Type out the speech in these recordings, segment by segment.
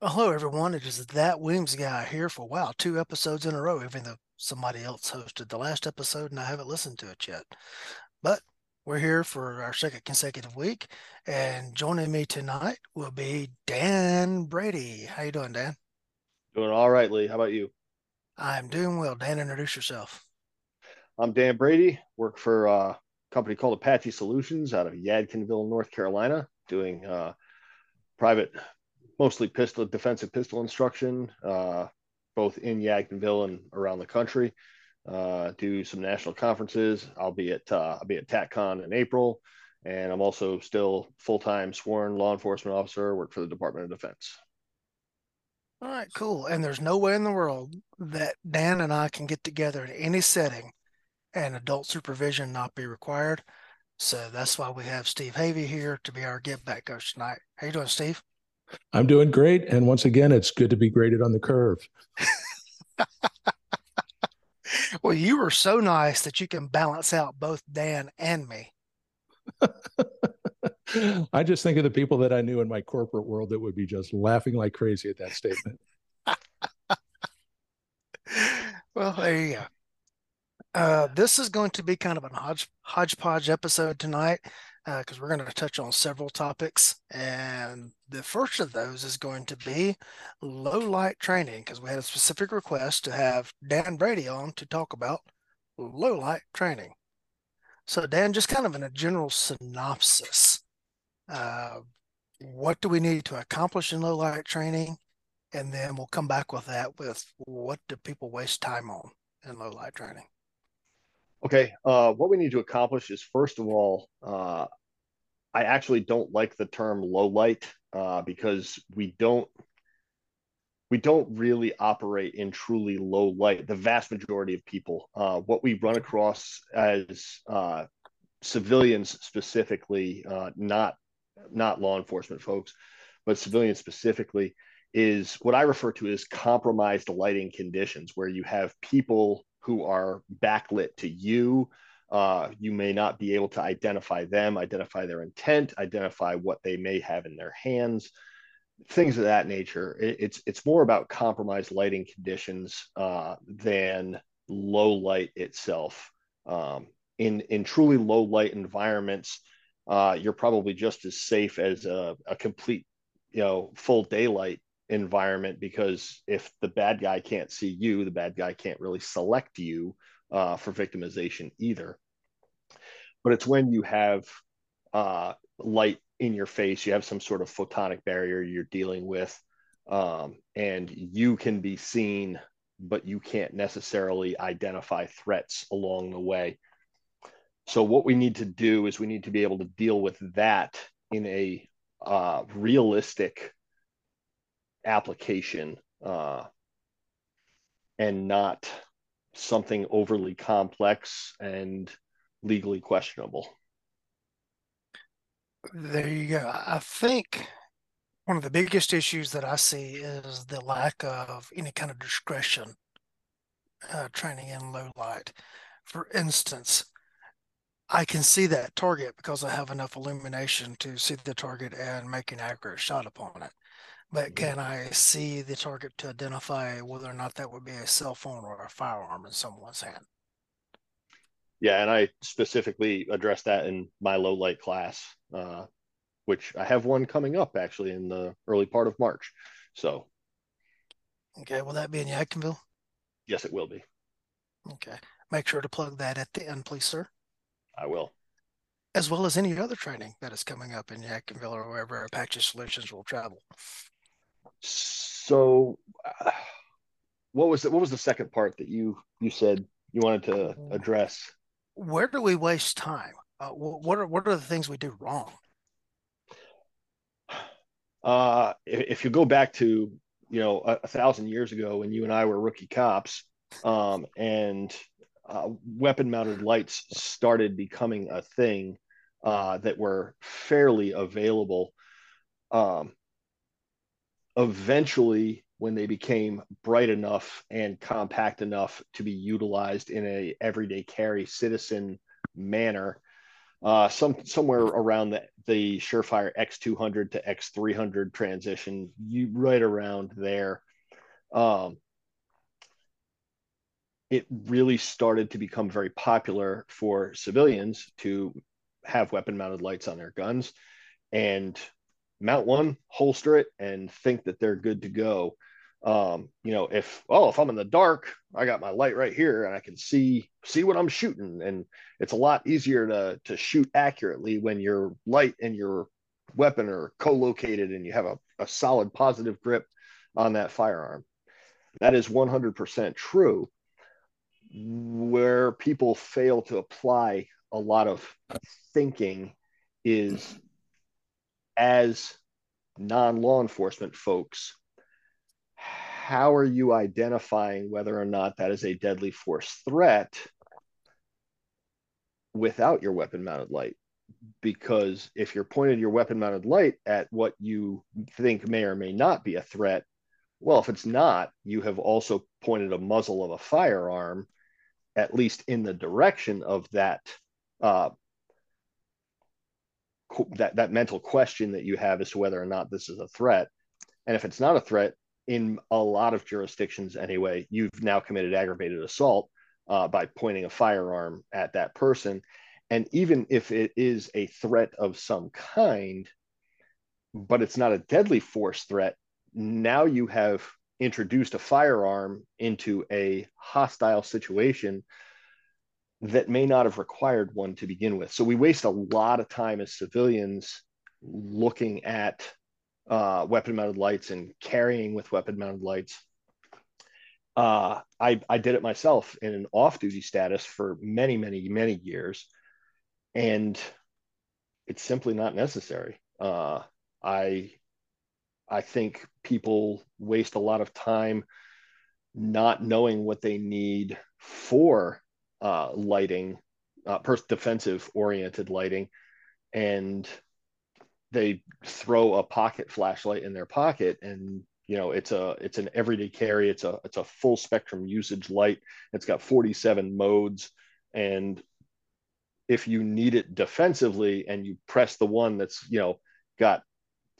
Hello, everyone. It is that Weems guy here for wow, two episodes in a row, even though somebody else hosted the last episode and I haven't listened to it yet. But we're here for our second consecutive week, and joining me tonight will be Dan Brady. How you doing, Dan? Doing all right, Lee. How about you? I'm doing well. Dan, introduce yourself. I'm Dan Brady. Work for a company called Apache Solutions out of Yadkinville, North Carolina, doing uh, private mostly pistol defensive pistol instruction, uh, both in Yadkinville and around the country. Uh, do some national conferences. I'll be at uh, I'll be at TACCON in April, and I'm also still full time sworn law enforcement officer. Work for the Department of Defense. All right, cool. And there's no way in the world that Dan and I can get together in any setting and adult supervision not be required. So that's why we have Steve Havey here to be our give back coach tonight. How you doing, Steve? I'm doing great. And once again, it's good to be graded on the curve. well, you were so nice that you can balance out both Dan and me. I just think of the people that I knew in my corporate world that would be just laughing like crazy at that statement. well, there you go. Uh, this is going to be kind of a hodge, hodgepodge episode tonight because uh, we're going to touch on several topics. And the first of those is going to be low light training because we had a specific request to have Dan Brady on to talk about low light training. So, Dan, just kind of in a general synopsis, uh, what do we need to accomplish in low light training? And then we'll come back with that with what do people waste time on in low light training? Okay, uh, what we need to accomplish is first of all, uh, I actually don't like the term low light uh, because we don't we don't really operate in truly low light. The vast majority of people, uh, what we run across as uh, civilians specifically, uh, not not law enforcement folks, but civilians specifically, is what I refer to as compromised lighting conditions, where you have people who are backlit to you uh, you may not be able to identify them, identify their intent, identify what they may have in their hands, things of that nature. It, it's it's more about compromised lighting conditions uh, than low light itself. Um, in in truly low light environments, uh, you're probably just as safe as a, a complete, you know, full daylight environment because if the bad guy can't see you, the bad guy can't really select you uh, for victimization either. But it's when you have uh, light in your face, you have some sort of photonic barrier you're dealing with, um, and you can be seen, but you can't necessarily identify threats along the way. So, what we need to do is we need to be able to deal with that in a uh, realistic application uh, and not something overly complex and legally questionable. There you go. I think one of the biggest issues that I see is the lack of any kind of discretion uh, training in low light. For instance, I can see that target because I have enough illumination to see the target and make an accurate shot upon it but can I see the target to identify whether or not that would be a cell phone or a firearm in someone's hand? Yeah, and I specifically addressed that in my low light class, uh, which I have one coming up actually in the early part of March. So, okay, will that be in Yadkinville? Yes, it will be. Okay, make sure to plug that at the end, please, sir. I will. As well as any other training that is coming up in Yadkinville or wherever Apache Solutions will travel. So, uh, what was the, what was the second part that you you said you wanted to address? Where do we waste time? Uh, what are what are the things we do wrong? Uh, if, if you go back to you know a, a, thousand years ago when you and I were rookie cops, um, and uh, weapon mounted lights started becoming a thing uh, that were fairly available. Um, eventually when they became bright enough and compact enough to be utilized in a everyday carry citizen manner uh, some somewhere around the the Surefire X200 to X300 transition, you right around there. Um, it really started to become very popular for civilians to have weapon mounted lights on their guns and mount one, holster it, and think that they're good to go. Um, you know, if oh, if I'm in the dark, I got my light right here and I can see see what I'm shooting. And it's a lot easier to to shoot accurately when your light and your weapon are co-located and you have a, a solid positive grip on that firearm. That is 100% true. Where people fail to apply a lot of thinking is as non law enforcement folks, how are you identifying whether or not that is a deadly force threat without your weapon mounted light? Because if you're pointed your weapon mounted light at what you think may or may not be a threat, well, if it's not, you have also pointed a muzzle of a firearm, at least in the direction of that uh, that that mental question that you have as to whether or not this is a threat. And if it's not a threat, in a lot of jurisdictions anyway, you've now committed aggravated assault uh, by pointing a firearm at that person. And even if it is a threat of some kind, but it's not a deadly force threat, now you have introduced a firearm into a hostile situation that may not have required one to begin with. So we waste a lot of time as civilians looking at uh, weapon mounted lights and carrying with weapon mounted lights. Uh, I, I did it myself in an off duty status for many, many, many years. And it's simply not necessary. Uh, I, I think people waste a lot of time not knowing what they need for uh, lighting, uh, per- defensive oriented lighting, and they throw a pocket flashlight in their pocket and you know it's a it's an everyday carry. It's a it's a full spectrum usage light. It's got 47 modes. And if you need it defensively and you press the one that's you know got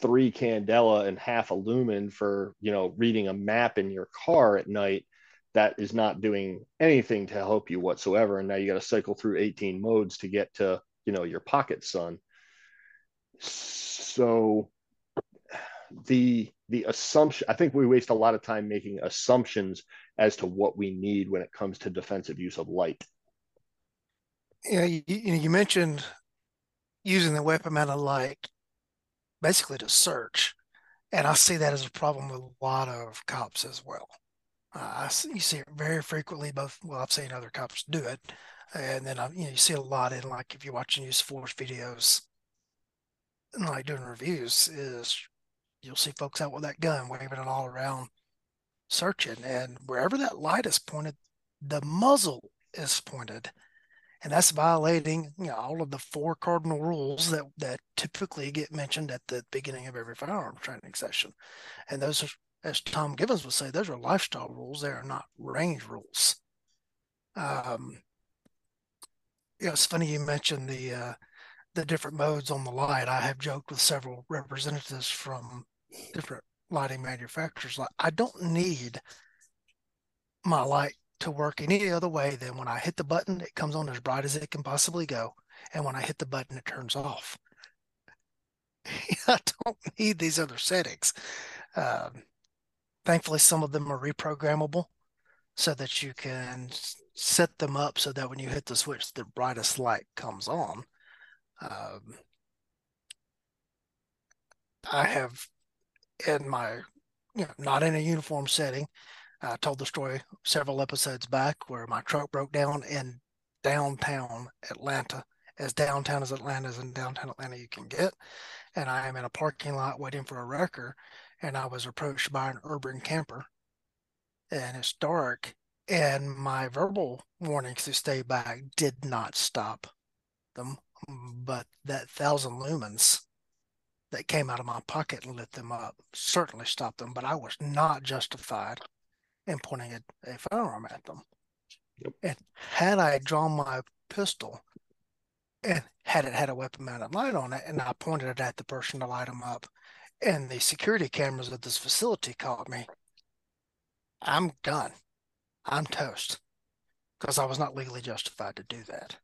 three candela and half a lumen for you know reading a map in your car at night that is not doing anything to help you whatsoever. And now you got to cycle through 18 modes to get to you know your pocket sun so the the assumption i think we waste a lot of time making assumptions as to what we need when it comes to defensive use of light. Yeah you, you, you mentioned using the weapon amount of light basically to search. And i see that as a problem with a lot of cops as well uh, you see it very frequently. Both well, I've seen other cops do it, and then I, you know you see a lot in like if you're watching use force videos, and like doing reviews, is you'll see folks out with that gun waving it all around, searching, and wherever that light is pointed, the muzzle is pointed, and that's violating you know all of the four cardinal rules that that typically get mentioned at the beginning of every firearm training session, and those are as Tom Givens would say, those are lifestyle rules. They are not range rules. Um, you know, it's funny you mentioned the uh, the different modes on the light. I have joked with several representatives from different lighting manufacturers. Like, I don't need my light to work any other way than when I hit the button, it comes on as bright as it can possibly go, and when I hit the button, it turns off. I don't need these other settings. Um, Thankfully, some of them are reprogrammable so that you can set them up so that when you hit the switch, the brightest light comes on. Um, I have in my, you know, not in a uniform setting. I told the story several episodes back where my truck broke down in downtown Atlanta, as downtown as Atlanta as in downtown Atlanta you can get. And I am in a parking lot waiting for a wrecker and I was approached by an urban camper and it's dark and my verbal warnings to stay back did not stop them but that thousand lumens that came out of my pocket and lit them up certainly stopped them but i was not justified in pointing a, a firearm at them yep. and had i drawn my pistol and had it had a weapon mounted light on it, and I pointed it at the person to light them up, and the security cameras of this facility caught me, I'm done. I'm toast because I was not legally justified to do that.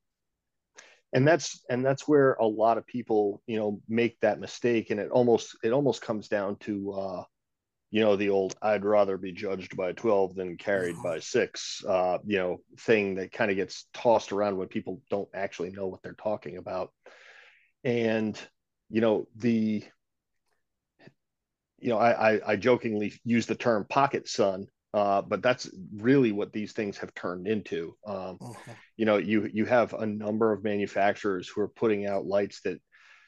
And that's and that's where a lot of people, you know, make that mistake, and it almost it almost comes down to uh, you know the old i'd rather be judged by 12 than carried by six uh, you know thing that kind of gets tossed around when people don't actually know what they're talking about and you know the you know i i, I jokingly use the term pocket sun uh, but that's really what these things have turned into. Um, you know you you have a number of manufacturers who are putting out lights that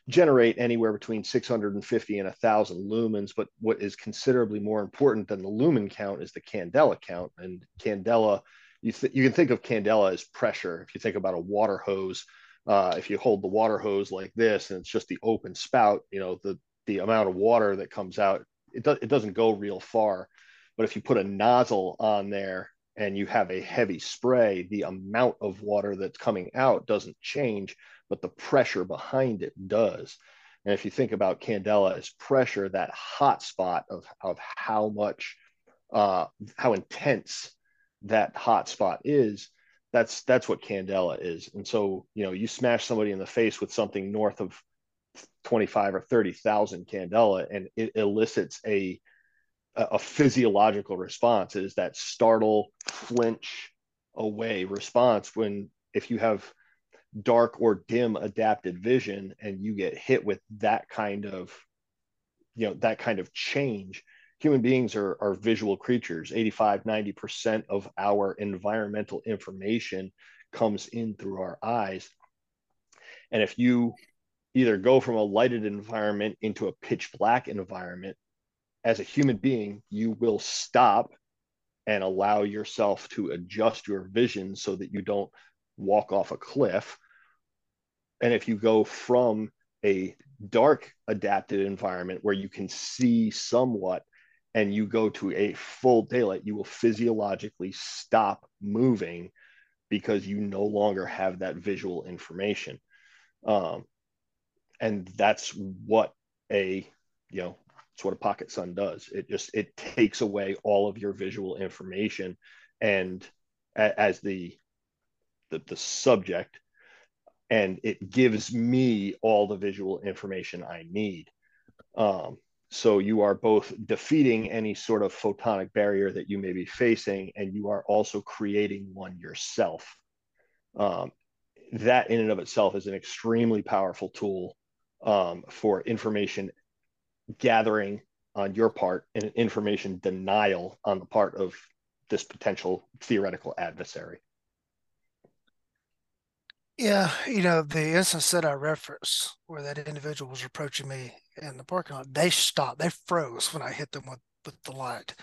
generate anywhere between 650 and 1000 lumens but what is considerably more important than the lumen count is the candela count. And candela you, th- you can think of candela as pressure. If you think about a water hose uh, if you hold the water hose like this and it's just the open spout you know the the amount of water that comes out it, do- it doesn't go real far but if you put a nozzle on there and you have a heavy spray the amount of water that's coming out doesn't change but the pressure behind it does. And if you think about candela as pressure, that hot spot of, of how much, uh, how intense that hot spot is, that's that's what candela is. And so, you know, you smash somebody in the face with something north of 25 or 30,000 candela, and it elicits a a physiological response. It is that startle, flinch away response when if you have dark or dim adapted vision and you get hit with that kind of you know that kind of change human beings are, are visual creatures 85 90% of our environmental information comes in through our eyes and if you either go from a lighted environment into a pitch black environment as a human being you will stop and allow yourself to adjust your vision so that you don't walk off a cliff and if you go from a dark adapted environment where you can see somewhat and you go to a full daylight, you will physiologically stop moving because you no longer have that visual information. Um, and that's what a, you know, it's what a pocket sun does. It just, it takes away all of your visual information. And as the, the, the subject, and it gives me all the visual information I need. Um, so you are both defeating any sort of photonic barrier that you may be facing, and you are also creating one yourself. Um, that in and of itself is an extremely powerful tool um, for information gathering on your part and information denial on the part of this potential theoretical adversary. Yeah, you know, the instance that I referenced where that individual was approaching me in the parking lot, they stopped, they froze when I hit them with, with the light.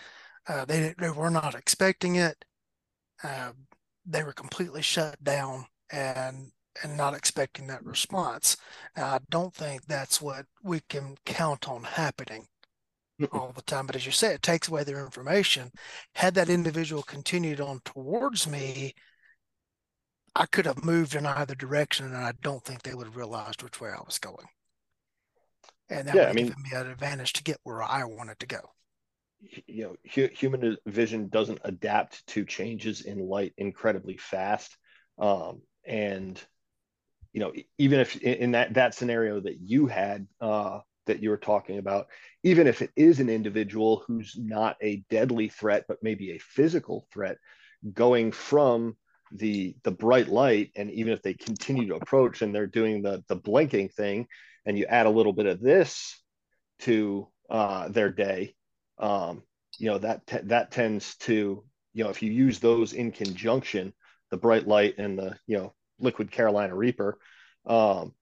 Uh, they, they were not expecting it. Uh, they were completely shut down and and not expecting that response. Now, I don't think that's what we can count on happening all the time. But as you say, it takes away their information. Had that individual continued on towards me, I could have moved in either direction, and I don't think they would have realized which way I was going. And that yeah, would have I mean, given me an advantage to get where I wanted to go. You know, hu- human vision doesn't adapt to changes in light incredibly fast, um, and you know, even if in that that scenario that you had uh, that you were talking about, even if it is an individual who's not a deadly threat but maybe a physical threat, going from the the bright light and even if they continue to approach and they're doing the the blinking thing and you add a little bit of this to uh, their day um, you know that t- that tends to you know if you use those in conjunction the bright light and the you know liquid carolina reaper um,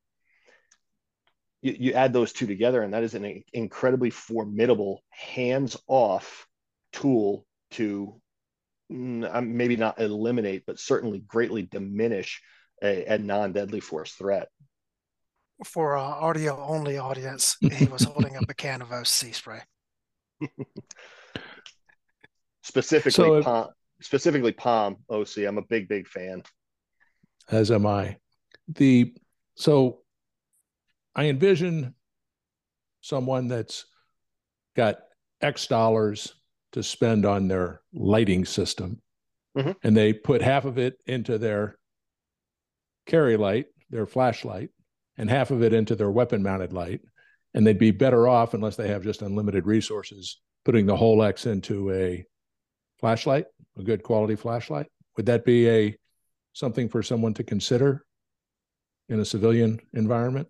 you, you add those two together and that is an incredibly formidable hands off tool to maybe not eliminate, but certainly greatly diminish a, a non-deadly force threat. For our audio only audience, he was holding up a can of OC spray. specifically, so, POM, specifically POM OC. I'm a big, big fan. As am I. The So I envision someone that's got X dollars to spend on their lighting system, Mhm. and they put half of it into their carry light, their flashlight, and half of it into their weapon mounted light. And they'd be better off, unless they have just unlimited resources, putting the whole X into a flashlight, a good quality flashlight. Would that be a something for someone to consider in a civilian environment?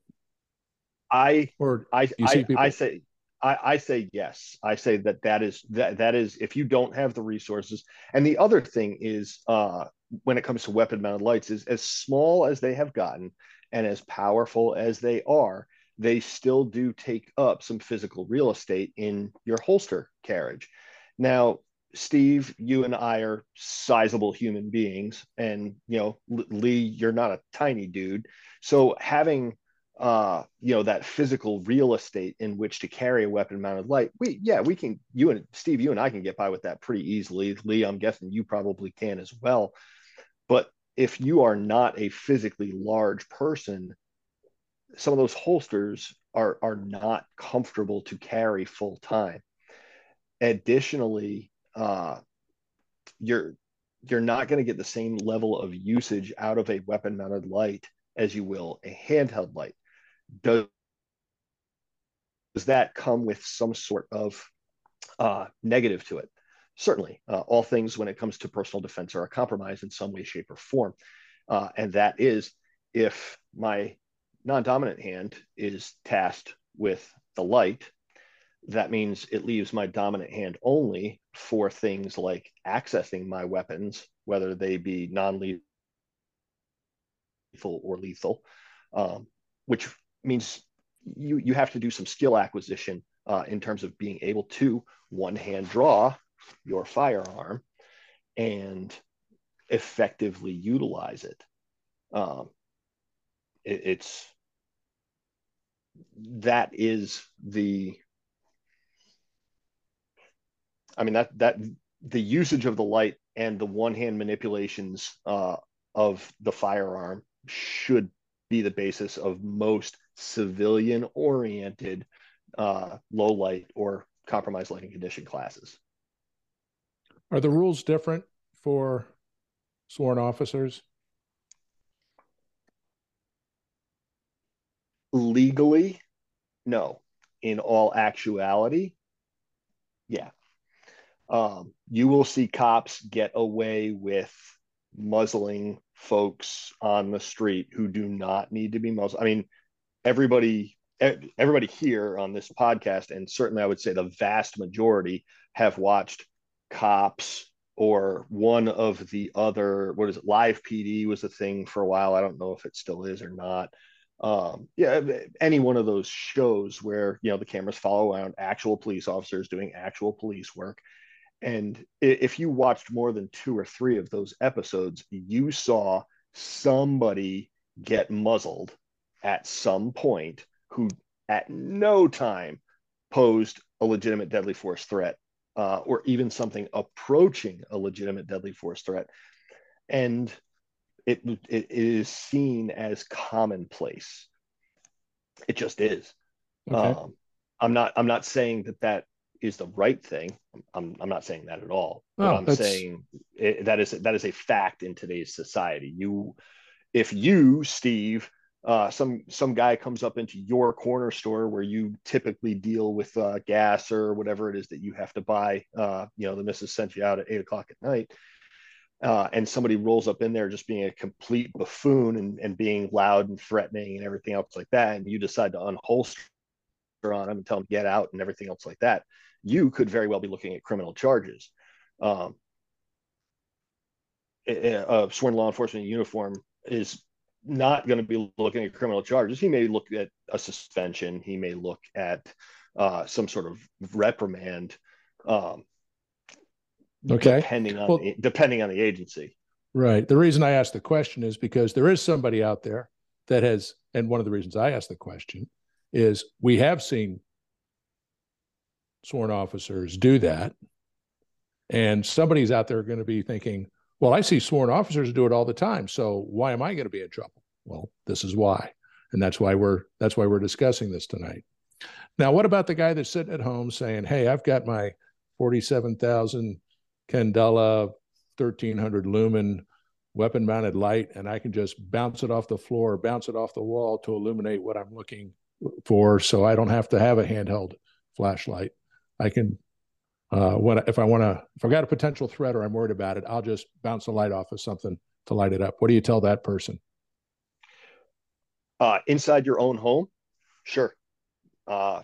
I Or I I, people- I say I, I say yes. I say that that is that that is if you don't have the resources. And the other thing is uh when it comes to weapon mounted lights is as small as they have gotten and as powerful as they are, they still do take up some physical real estate in your holster carriage. Now, Steve, you and I are sizable human beings, and you know, Lee, you're not a tiny dude. So having uh you know that physical real estate in which to carry a weapon mounted light we yeah we can you and steve you and i can get by with that pretty easily. Lee i'm guessing you probably can as well. But if you are not a physically large person some of those holsters are are not comfortable to carry full time. Additionally uh you're you're not going to get the same level of usage out of a weapon mounted light as you will a handheld light does, does that come with some sort of uh, negative to it? Certainly, uh, all things when it comes to personal defense are a compromise in some way, shape, or form. Uh, and that is if my non dominant hand is tasked with the light, that means it leaves my dominant hand only for things like accessing my weapons, whether they be non lethal or lethal, um, which means you you have to do some skill acquisition uh, in terms of being able to one hand draw your firearm and effectively utilize it. Um, it it's that is the I mean that that the usage of the light and the one hand manipulations uh, of the firearm should be the basis of most civilian oriented uh, low light or compromised lighting condition classes. Are the rules different for sworn officers? Legally, no. In all actuality, yeah. Um, you will see cops get away with muzzling folks on the street who do not need to be muzzled. I mean, everybody everybody here on this podcast and certainly i would say the vast majority have watched cops or one of the other what is it live pd was a thing for a while i don't know if it still is or not um, yeah any one of those shows where you know the cameras follow around actual police officers doing actual police work and if you watched more than two or three of those episodes you saw somebody get muzzled at some point who at no time posed a legitimate deadly force threat uh, or even something approaching a legitimate deadly force threat. And it, it is seen as commonplace. It just is. Okay. um, i'm not i'm not saying that that is the right thing i'm, I'm not saying that at all but i'm that's- saying it, that is that is a fact in today's society you if you steve uh, some some guy comes up into your corner store where you typically deal with uh, gas or whatever it is that you have to buy. Uh, you know, the missus sent you out at eight o'clock at night, uh, and somebody rolls up in there just being a complete buffoon and, and being loud and threatening and everything else like that, and you decide to unholster on them and tell them get out and everything else like that. You could very well be looking at criminal charges. Um, a sworn law enforcement uniform is not going to be looking at criminal charges. He may look at a suspension. He may look at uh, some sort of reprimand, um, Okay. depending on Well- the, depending on the agency. Right. The reason I asked the question is because there is somebody out there that has, and one of the reasons I asked the question is we have seen sworn officers do that. And somebody's out there going to be thinking, well, I see sworn officers do it all the time. So why am I going to be in trouble? Well, this is why. and that's why we're that's why we're discussing this tonight. Now, what about the guy that's sitting at home saying, "Hey, I've got my forty-seven thousand Candela, thirteen hundred lumen weapon mounted light and I can just bounce it off the floor, bounce it off the wall to illuminate what I'm looking for. So I don't have to have a handheld flashlight. I can, uh, what if I want to, if I've got a potential threat or I'm worried about it, I'll just bounce the light off of something to light it up. What do you tell that person? Uh, inside your own home, sure. Uh,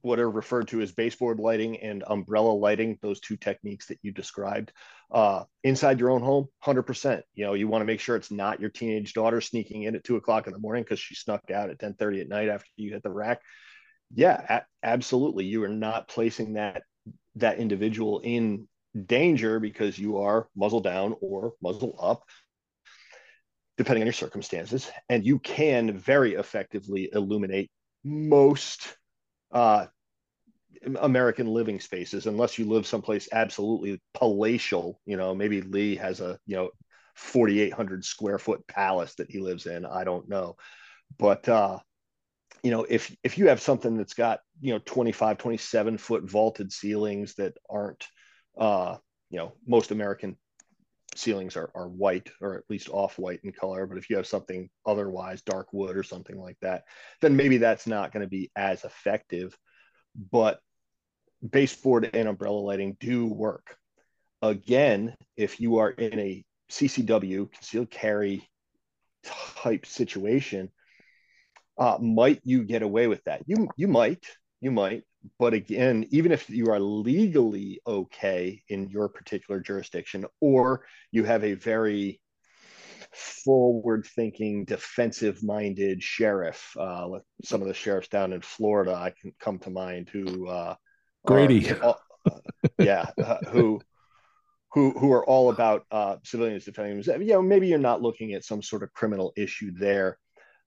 what are referred to as baseboard lighting and umbrella lighting, those two techniques that you described. Uh, inside your own home, 100%. You know, you want to make sure it's not your teenage daughter sneaking in at two o'clock in the morning because she snuck out at 1030 at night after you hit the rack. Yeah, a- absolutely. You are not placing that that individual in danger because you are muzzle down or muzzle up depending on your circumstances and you can very effectively illuminate most uh, American living spaces, unless you live someplace absolutely palatial. You know, maybe Lee has a you know 4,800 square foot palace that he lives in. I don't know, but uh, you know, if if you have something that's got you know 25, 27 foot vaulted ceilings that aren't, uh, you know, most American ceilings are, are white or at least off white in color. But if you have something otherwise dark wood or something like that, then maybe that's not going to be as effective. But baseboard and umbrella lighting do work. Again, if you are in a CCW, concealed carry type situation, uh, might you get away with that? You you might, you might. But again, even if you are legally okay in your particular jurisdiction, or you have a very forward thinking, defensive minded sheriff, uh, some of the sheriffs down in Florida, I can come to mind who uh, Grady. Are, uh, yeah, uh, who who who are all about uh, civilians defending themselves. You know, maybe you're not looking at some sort of criminal issue there,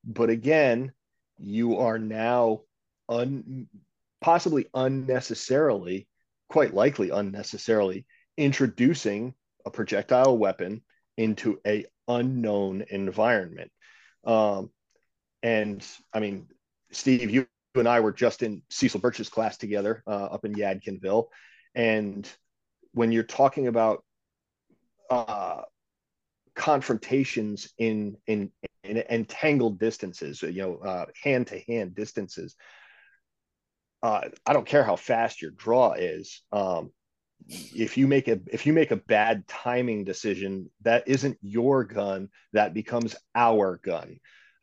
but again, you are now un, possibly unnecessarily, quite likely unnecessarily, introducing a projectile weapon into a unknown environment. Um, and I mean, Steve, you and I were just in Cecil Burch's class together uh, up in Yadkinville, and when you're talking about uh, confrontations in, in in entangled distances, you know, hand to hand distances, uh, I don't care how fast your draw is. Um, if you make a if you make a bad timing decision, that isn't your gun. That becomes our gun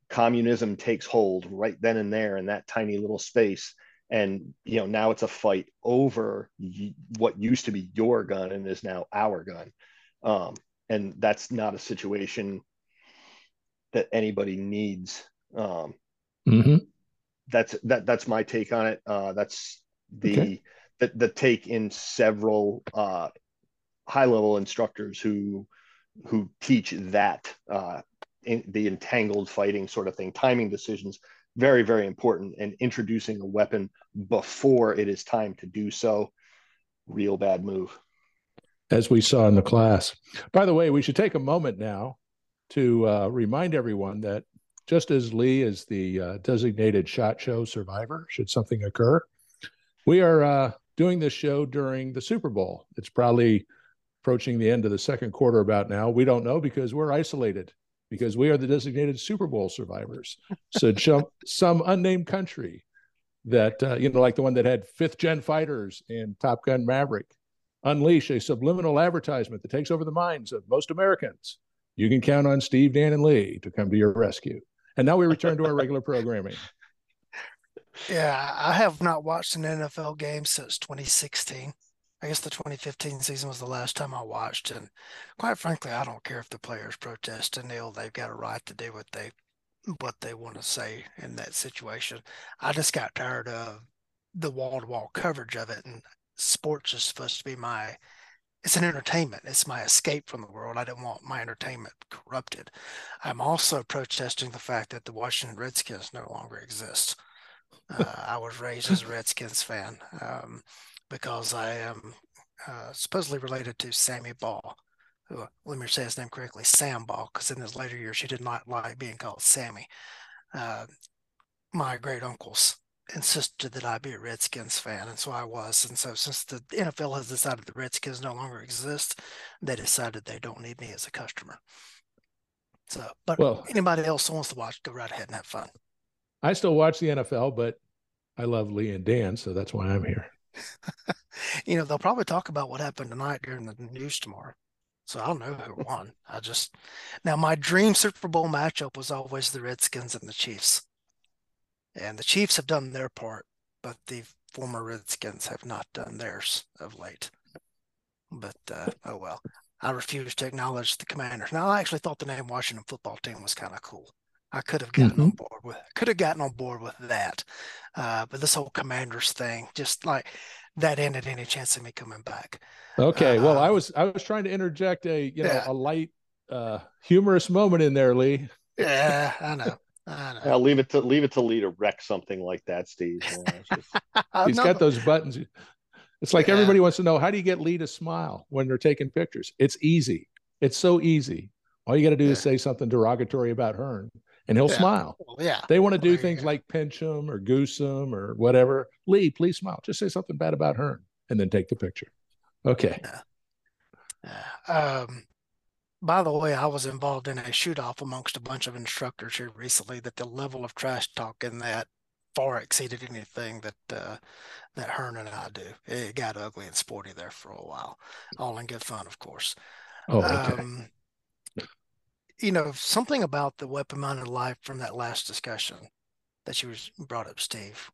communism takes hold right then and there in that tiny little space and you know now it's a fight over what used to be your gun and is now our gun um, and that's not a situation that anybody needs um, mm-hmm. that's that that's my take on it uh, that's the, okay. the the take in several uh, high level instructors who who teach that uh, in, the entangled fighting sort of thing, timing decisions, very, very important. And introducing a weapon before it is time to do so, real bad move. As we saw in the class. By the way, we should take a moment now to uh, remind everyone that just as Lee is the uh, designated SHOT Show survivor, should something occur, we are uh, doing this show during the Super Bowl. It's probably approaching the end of the second quarter about now. We don't know because we're isolated because we are the designated Super Bowl survivors. So some, some unnamed country that uh, you know, like the one that had fifth gen fighters in Top Gun Maverick, unleash a subliminal advertisement that takes over the minds of most Americans. You can count on Steve, Dan, and Lee to come to your rescue. And now we return to our regular programming. Yeah, I have not watched an NFL game since 2016. I guess the 2015 season was the last time I watched, and quite frankly, I don't care if the players protest and kneel. They've got a right to do what they what they want to say in that situation. I just got tired of the wall to wall coverage of it, and sports is supposed to be my it's an entertainment. It's my escape from the world. I don't want my entertainment corrupted. I'm also protesting the fact that the Washington Redskins no longer exist. Uh, I was raised as a Redskins fan. Um, because I am uh, supposedly related to Sammy Baugh. Who, let me say his name correctly, Sam Baugh, because in his later years he did not like being called Sammy. uh, my great uncles insisted that I be a Redskins fan, and so I was. And so, since the NFL has decided the Redskins no longer exist, they decided they don't need me as a customer. So, but well, anybody else who wants to watch, go right ahead and have fun. I still watch the NFL, but I love Lee and Dan, so that's why I'm here. you know, they'll probably talk about what happened tonight during the news tomorrow. So I'll know who won. I just now my dream Super Bowl matchup was always the Redskins and the Chiefs. And the Chiefs have done their part, but the former Redskins have not done theirs of late. But uh, oh well. I refuse to acknowledge the commanders. Now I actually thought the name Washington football team was kind of cool. I could have gotten mm-hmm. on board with could have gotten on board with that. Uh, but this whole commanders thing, just like that ended any chance of me coming back. Okay. Uh, well, I was I was trying to interject a you know yeah. a light uh humorous moment in there, Lee. Yeah, I know. I know. I'll leave it to leave it to Lee to wreck something like that, Steve. just... He's got those buttons. It's like yeah. everybody wants to know how do you get Lee to smile when they're taking pictures? It's easy. It's so easy. All you got to do yeah. is say something derogatory about Hearn and he'll yeah. smile. Well, yeah. They want to do things like pinch him or goose him or whatever. Lee, please smile. Just say something bad about Hearn and then take the picture. Okay. Yeah. Um, by the way, I was involved in a shoot off amongst a bunch of instructors here recently that the level of trash talk in that far exceeded anything that uh, that Hearn and I do. It got ugly and sporty there for a while, all in good fun, of course. Oh, okay. Um, you know, something about the weapon mounted light from that last discussion that you brought up, Steve.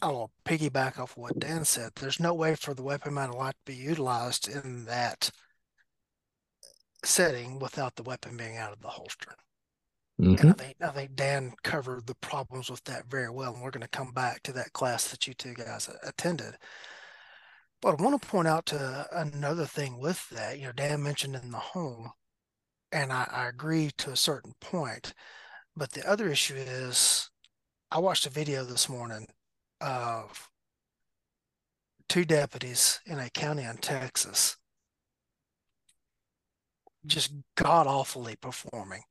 I'll piggyback off what Dan said. There's no way for the weapon mounted light to be utilized in that setting without the weapon being out of the holster. Mm-hmm. And I think I think Dan covered the problems with that very well, and we're going to come back to that class that you two guys attended. But I want to point out to another thing with that. You know, Dan mentioned in the home and I, I agree to a certain point. But the other issue is, I watched a video this morning of two deputies in a county in Texas just god awfully performing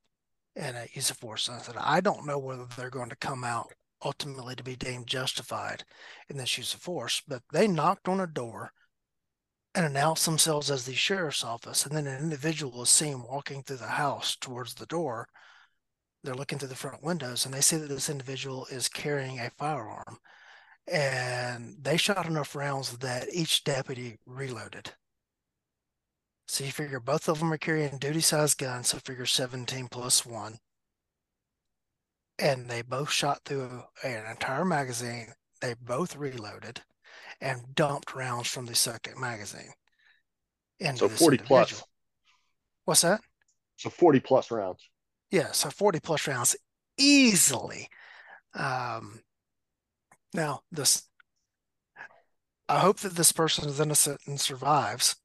in a use of force incident. I said, I don't know whether they're going to come out ultimately to be deemed justified in this use of force, but they knocked on a door and announced themselves as the sheriff's office. And then an individual is seen walking through the house towards the door. They're looking through the front windows and they see that this individual is carrying a firearm. And they shot enough rounds that each deputy reloaded. So you figure both of them are carrying duty sized guns, so figure 17 plus one. And they both shot through an entire magazine. They both reloaded and dumped rounds from the second magazine. So 40 plus. What's that? So 40 plus rounds. Yeah, so 40 plus rounds easily. Um, now, this, I hope that this person is innocent and survives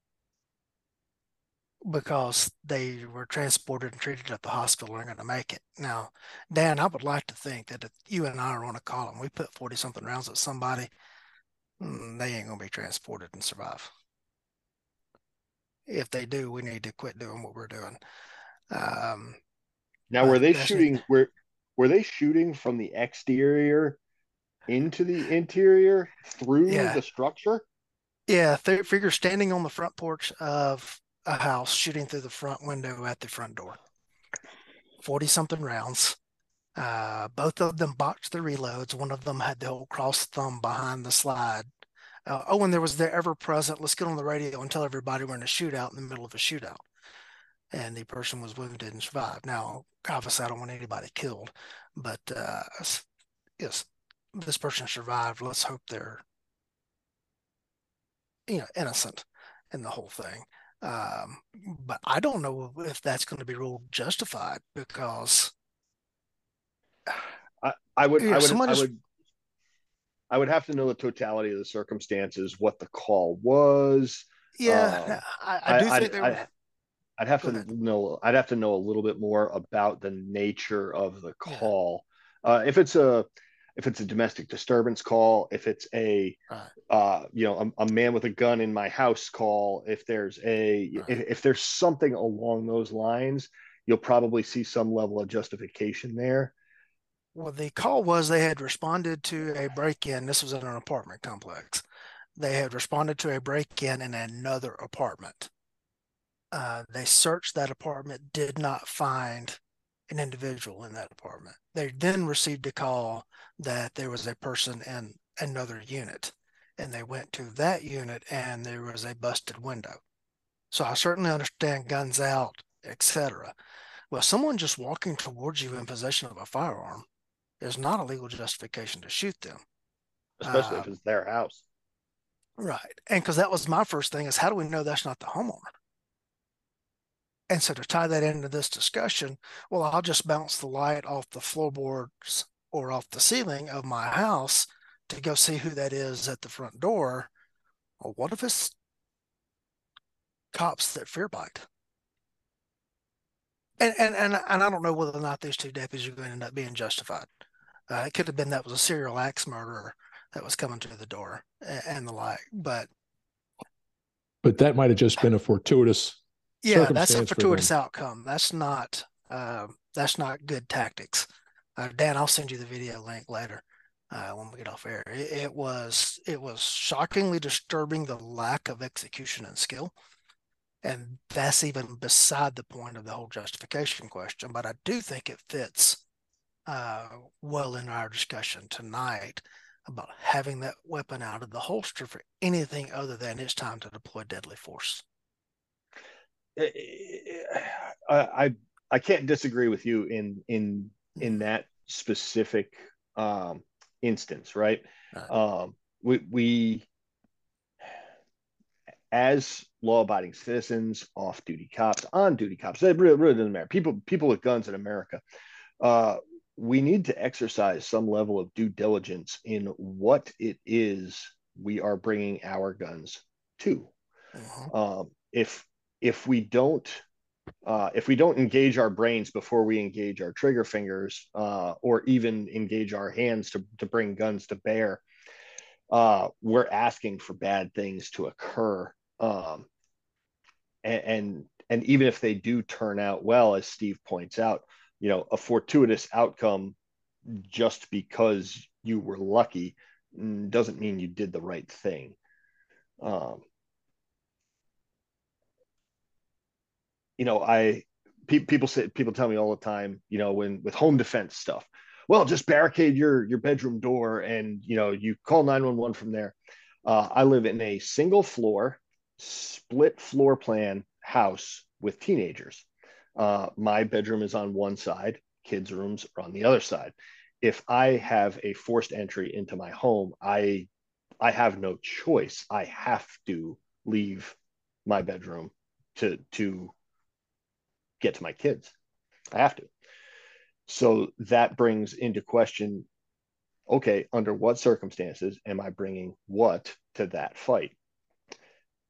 because they were transported and treated at the hospital and are going to make it. Now, Dan, I would like to think that if you and I are on a call and we put 40 something rounds at somebody, Mm, they ain't gonna be transported and survive. If they do, we need to quit doing what we're doing. Um, now, were they shooting? Were were they shooting from the exterior into the interior through yeah. the structure? Yeah, figure standing on the front porch of a house, shooting through the front window at the front door. Forty something rounds. Uh, both of them botched the reloads. One of them had the old cross thumb behind the slide. Uh, oh, and there was the ever present, let's get on the radio and tell everybody we're in a shootout in the middle of a shootout. And the person was wounded and survived. Now, obviously, I don't want anybody killed, but uh, yes, this person survived. Let's hope they're, you know, innocent in the whole thing. Um, but I don't know if that's going to be ruled justified because I, I would, I would, I would, I would have to know the totality of the circumstances, what the call was. Yeah, uh, I, I, do I, think I, I, I'd have to know. I'd have to know a little bit more about the nature of the call. Yeah. Uh, if it's a if it's a domestic disturbance call, if it's a right. uh, you know a, a, man with a gun in my house call, if there's a right. if, if there's something along those lines, you'll probably see some level of justification there. Well, the call was they had responded to a break in. This was in an apartment complex. They had responded to a break in in another apartment. Uh, they searched that apartment, did not find an individual in that apartment. They then received a call that there was a person in another unit, and they went to that unit and there was a busted window. So I certainly understand guns out, etc. Well, someone just walking towards you in possession of a firearm is not a legal justification to shoot them. especially Uh, if it's their house. Right. And because that was my first thing is how do we know that's not the homeowner? And so to tie that into this discussion, well, I'll just bounce the light off the floorboards or off the ceiling of my house to go see who that is at the front door. Well, what if it's cops that fear bite? And, and and and I don't know whether or not these two deputies are going to end up being justified. Uh, it could have been that was a serial axe murderer that was coming to the door and, and the like. But But that might have just been a fortuitous yeah, that's a fortuitous outcome. That's not uh, that's not good tactics. Uh, Dan, I'll send you the video link later uh, when we get off air. It, it was it was shockingly disturbing the lack of execution and skill, and that's even beside the point of the whole justification question. But I do think it fits uh, well in our discussion tonight about having that weapon out of the holster for anything other than it's time to deploy deadly force. I, I I can't disagree with you in in in that specific um, instance, right? Right. Um, we we as law-abiding citizens, off-duty cops, on-duty cops, it really, really doesn't matter. People people with guns in America, uh, we need to exercise some level of due diligence in what it is we are bringing our guns to. Mhm. Um, if if we don't uh, if we don't engage our brains before we engage our trigger fingers uh, or even engage our hands to, to bring guns to bear uh, we're asking for bad things to occur. Um, and, and and even if they do turn out well as steve points out you know a fortuitous outcome just because you were lucky mm, doesn't mean you did the right thing. Um, you know, I pe- people say people tell me all the time, you know, when with home defense stuff, well, just barricade your your bedroom door and you know you call nine one one from there. Uh, I live in a single floor, split floor plan house with teenagers. Uh, my bedroom is on one side, kids' rooms are on the other side. If I have a forced entry into my home, I I have no choice. I have to leave my bedroom to to get to my kids. I have to. So that brings into question okay, under what circumstances am I bringing what to that fight?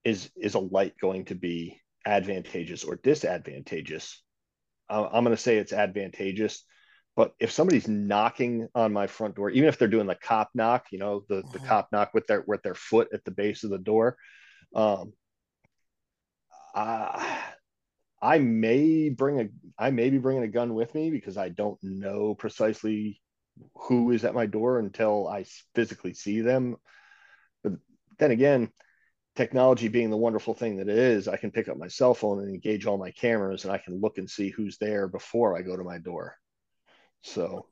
Is is a light going to be advantageous or disadvantageous? Uh, I'm going to say it's advantageous. But if somebody's knocking on my front door, even if they're doing the cop knock, you know, the, the Mhm. cop knock with their with their foot at the base of the door, um, I, I may bring a I may be bringing a gun with me because I don't know precisely who is at my door until I physically see them. But then again, technology being the wonderful thing that it is, I can pick up my cell phone and engage all my cameras and I can look and see who's there before I go to my door. So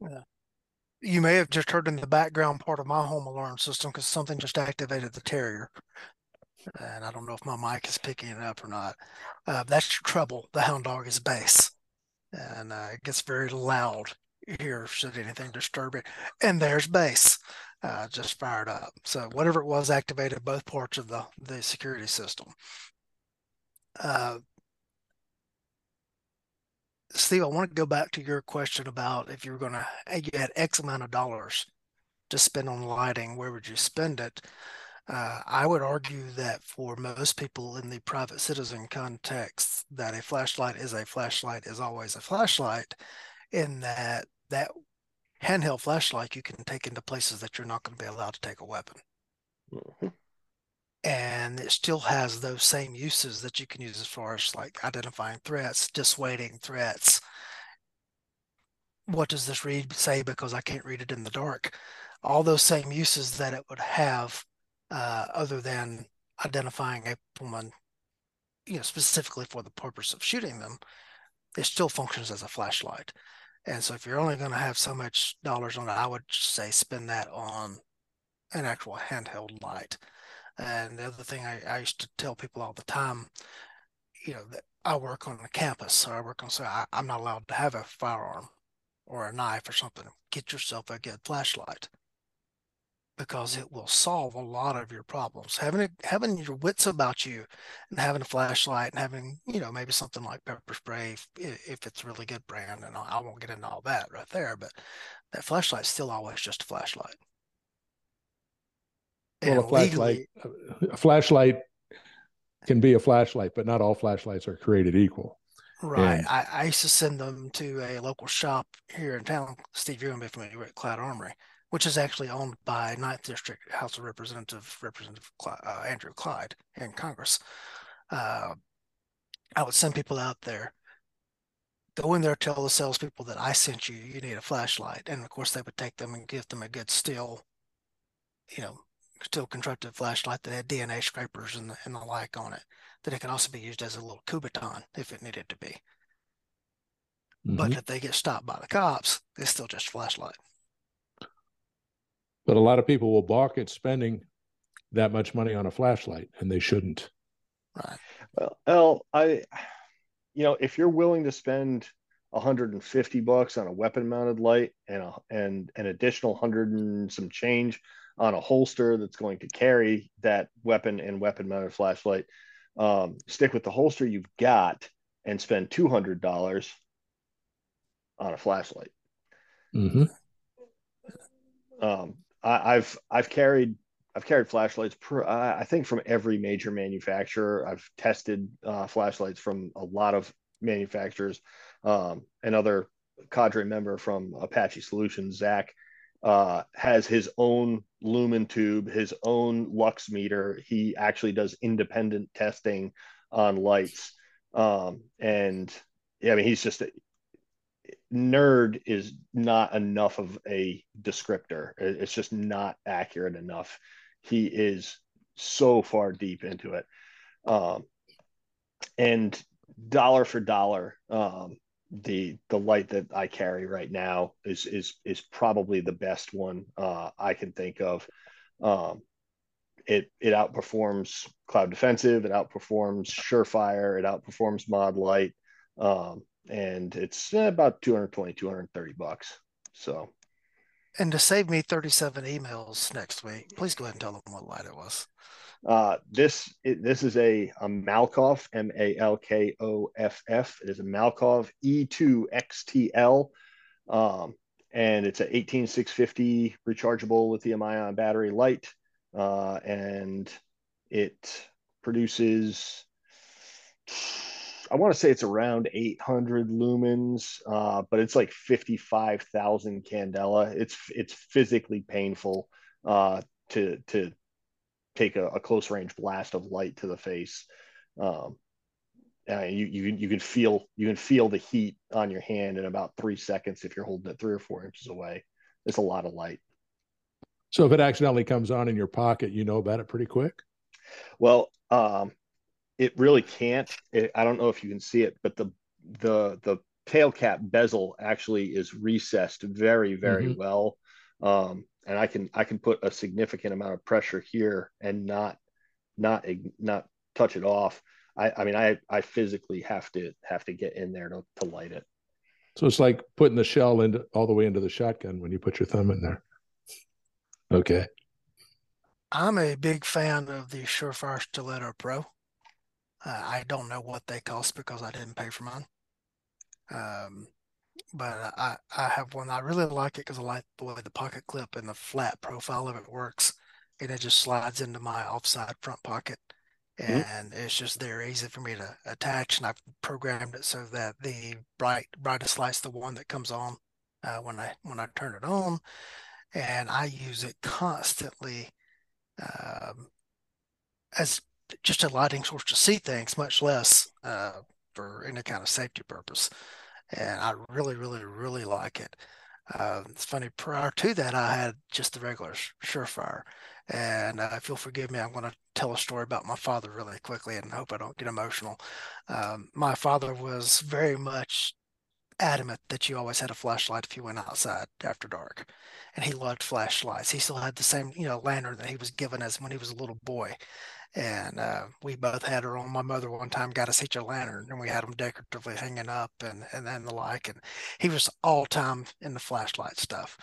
yeah. You may have just heard in the background part of my home alarm system because something just activated the Terrier. And I don't know if my mic is picking it up or not. Uh, that's your trouble. The hound dog is bass, And uh, it gets very loud here should anything disturb it. And there's bass uh, just fired up. So whatever it was activated both parts of the, the security system. Uh, Steve, I want to go back to your question about if you were going to, you had X amount of dollars to spend on lighting, where would you spend it? Uh, I would argue that for most people in the private citizen context, that a flashlight is a flashlight is always a flashlight, in that that handheld flashlight you can take into places that you're not going to be allowed to take a weapon, mhm. and it still has those same uses that you can use as far as like identifying threats, dissuading threats, what does this read say because I can't read it in the dark. All those same uses that it would have, uh, other than identifying a woman, you know, specifically for the purpose of shooting them, it still functions as a flashlight. And so if you're only going to have so much dollars on it, I would say spend that on an actual handheld light. And the other thing I, I used to tell people all the time, you know, that I work on a campus or I work on, so I, I'm not allowed to have a firearm or a knife or something. Get yourself a good flashlight because it will solve a lot of your problems. Having having your wits about you and having a flashlight and having, you know, maybe something like pepper spray if, if it's really good brand. And I won't get into all that right there, but that flashlight's still always just a flashlight. Well, And a flashlight, legally- a flashlight can be a flashlight, but not all flashlights are created equal. Right. And- I, I used to send them to a local shop here in town. Steve, you're gonna be familiar with Cloud Armory, which is actually owned by Ninth District House of Representative Representative uh, Andrew Clyde in Congress. Uh, I would send people out there. Go in there, tell the salespeople that I sent you. You need a flashlight, and of course they would take them and give them a good steel, you know, steel constructed flashlight that had DNA scrapers and the, and the like on it. That it could also be used as a little Kubotan if it needed to be. But Mhm. if they get stopped by the cops, it's still just a flashlight. But a lot of people will balk at spending that much money on a flashlight, and they shouldn't. Right. Well, L, I, you know, if you're willing to spend 150 bucks on a weapon mounted light and a, and an additional hundred and some change on a holster that's going to carry that weapon and weapon mounted flashlight, um, stick with the holster you've got and spend $200 on a flashlight. hmm Um, I, I've I've carried I've carried flashlights. Per, I think from every major manufacturer. I've tested uh, flashlights from a lot of manufacturers. Um, another cadre member from Apache Solutions, Zach, uh, has his own lumen tube, his own lux meter. He actually does independent testing on lights, um, and yeah, I mean he's just nerd is not enough of a descriptor. It's just not accurate enough. He is so far deep into it. Um, and dollar for dollar, um, the the light that I carry right now is is is probably the best one uh, I can think of. Um, it it outperforms Cloud Defensive, it outperforms Surefire, it outperforms Modlite. Um, and it's eh, about 220 230 bucks so And to save me 37 emails next week, please go ahead and tell them what light it was. uh this it, this is a, a malkoff m-a-l-k-o-f-f it is a malkoff e2 xtl um and it's a 18650 rechargeable lithium ion battery light uh and it produces I want to say it's around 800 lumens, uh, but it's like 55,000 candela. It's it's physically painful uh, to to take a, a, close range blast of light to the face. Um, uh, you you you can feel you can feel the heat on your hand in about three seconds if you're holding it three or four inches away. It's a lot of light. So if it accidentally comes on in your pocket, you know about it pretty quick. Well, um, it really can't. It, I don't know if you can see it, but the the the tail cap bezel actually is recessed very very Mhm. well, um, and I can I can put a significant amount of pressure here and not not not touch it off. I, I mean I I physically have to have to get in there to, to light it. So it's like putting the shell into all the way into the shotgun when you put your thumb in there. Okay. I'm a big fan of the Surefire Stiletto Pro. Uh, I don't know what they cost because I didn't pay for mine. Um, but I, I have one. I really like it because I like the way the pocket clip and the flat profile of it works. And it just slides into my offside front pocket. Mhm. And it's just there easy for me to attach. And I've programmed it so that the bright brightest light's the one that comes on uh, when I when I turn it on. And I use it constantly um, as just a lighting source to see things, much less uh, for any kind of safety purpose. and I really, really, really like it. Uh, it's funny. Prior to that, I had just the regular Surefire, and uh, if you'll forgive me, I'm going to tell a story about my father really quickly, and hope I don't get emotional. Um, my father was very much adamant that you always had a flashlight if you went outside after dark, and he loved flashlights. He still had the same, you know, lantern that he was given as when he was a little boy, and uh, we both had her on. My mother one time got us each a lantern, and we had them decoratively hanging up, and and then the like. And he was all time in the flashlight stuff.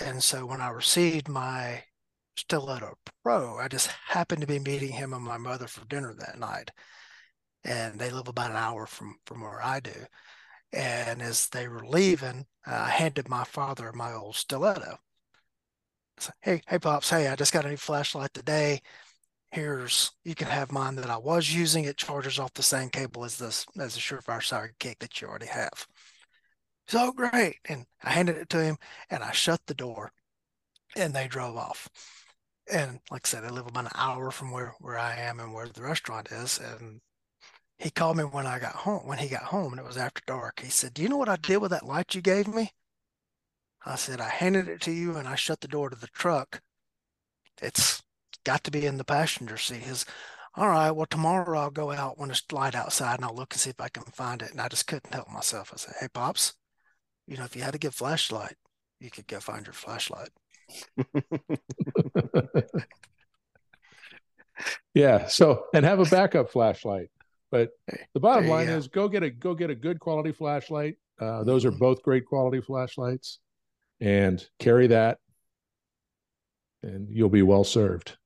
And so when I received my Stiletto Pro, I just happened to be meeting him and my mother for dinner that night, and they live about an hour from from where I do. And as they were leaving, I handed my father my old stiletto. Said, hey, hey, pops, hey, I just got a new flashlight today here's you can have mine that I was using. It charges off the same cable as this as the Surefire Sidekick that you already have. So great. And I handed it to him and I shut the door and they drove off. And like I said, they live about an hour from where, where I am and where the restaurant is. And he called me when I got home, when he got home and it was after dark. He said, Do you know what I did with that light you gave me? I said, I handed it to you and I shut the door to the truck. It's got to be in the passenger seat. His, all right, well, tomorrow I'll go out when it's light outside and I'll look and see if I can find it. And I just couldn't help myself. I said, hey, Pops, you know, if you had to get flashlight, you could go find your flashlight. yeah. So, and have a backup flashlight. But the bottom line is go get a go get a good quality flashlight. Uh, those are both great quality flashlights, and carry that, and you'll be well served.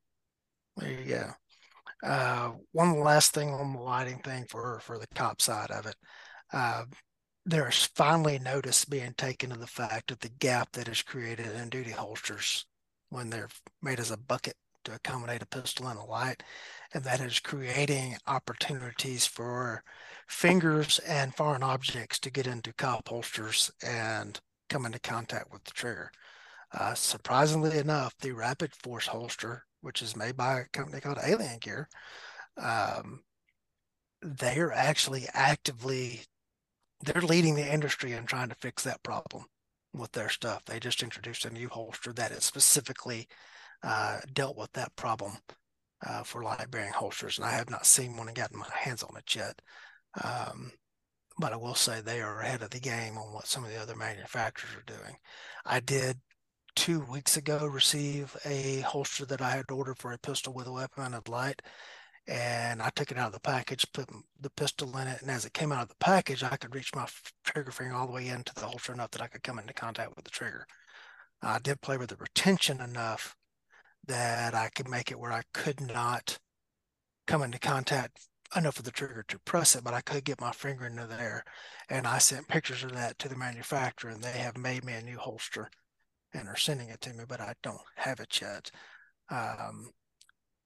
There you go. Uh, one last thing on the lighting thing for for the cop side of it. Uh, there's finally notice being taken of the fact of the gap that is created in duty holsters when they're made as a bucket to accommodate a pistol and a light, and that is creating opportunities for fingers and foreign objects to get into cop holsters and come into contact with the trigger. Uh, surprisingly enough, the Rapid Force holster which is made by a company called Alien Gear, um, they are actually actively they're leading the industry in trying to fix that problem with their stuff. They just introduced a new holster that is specifically uh, dealt with that problem uh, for light bearing holsters, and I have not seen one and gotten my hands on it yet. Um, but I will say they are ahead of the game on what some of the other manufacturers are doing. I did two weeks ago receive a holster that I had ordered for a pistol with a weapon mounted light. And I took it out of the package, put the pistol in it, and as it came out of the package, I could reach my trigger finger all the way into the holster enough that I could come into contact with the trigger. I did play with the retention enough that I could make it where I could not come into contact enough with the trigger to press it, but I could get my finger into there. And I sent pictures of that to the manufacturer, and they have made me a new holster and are sending it to me, but I don't have it yet. Um,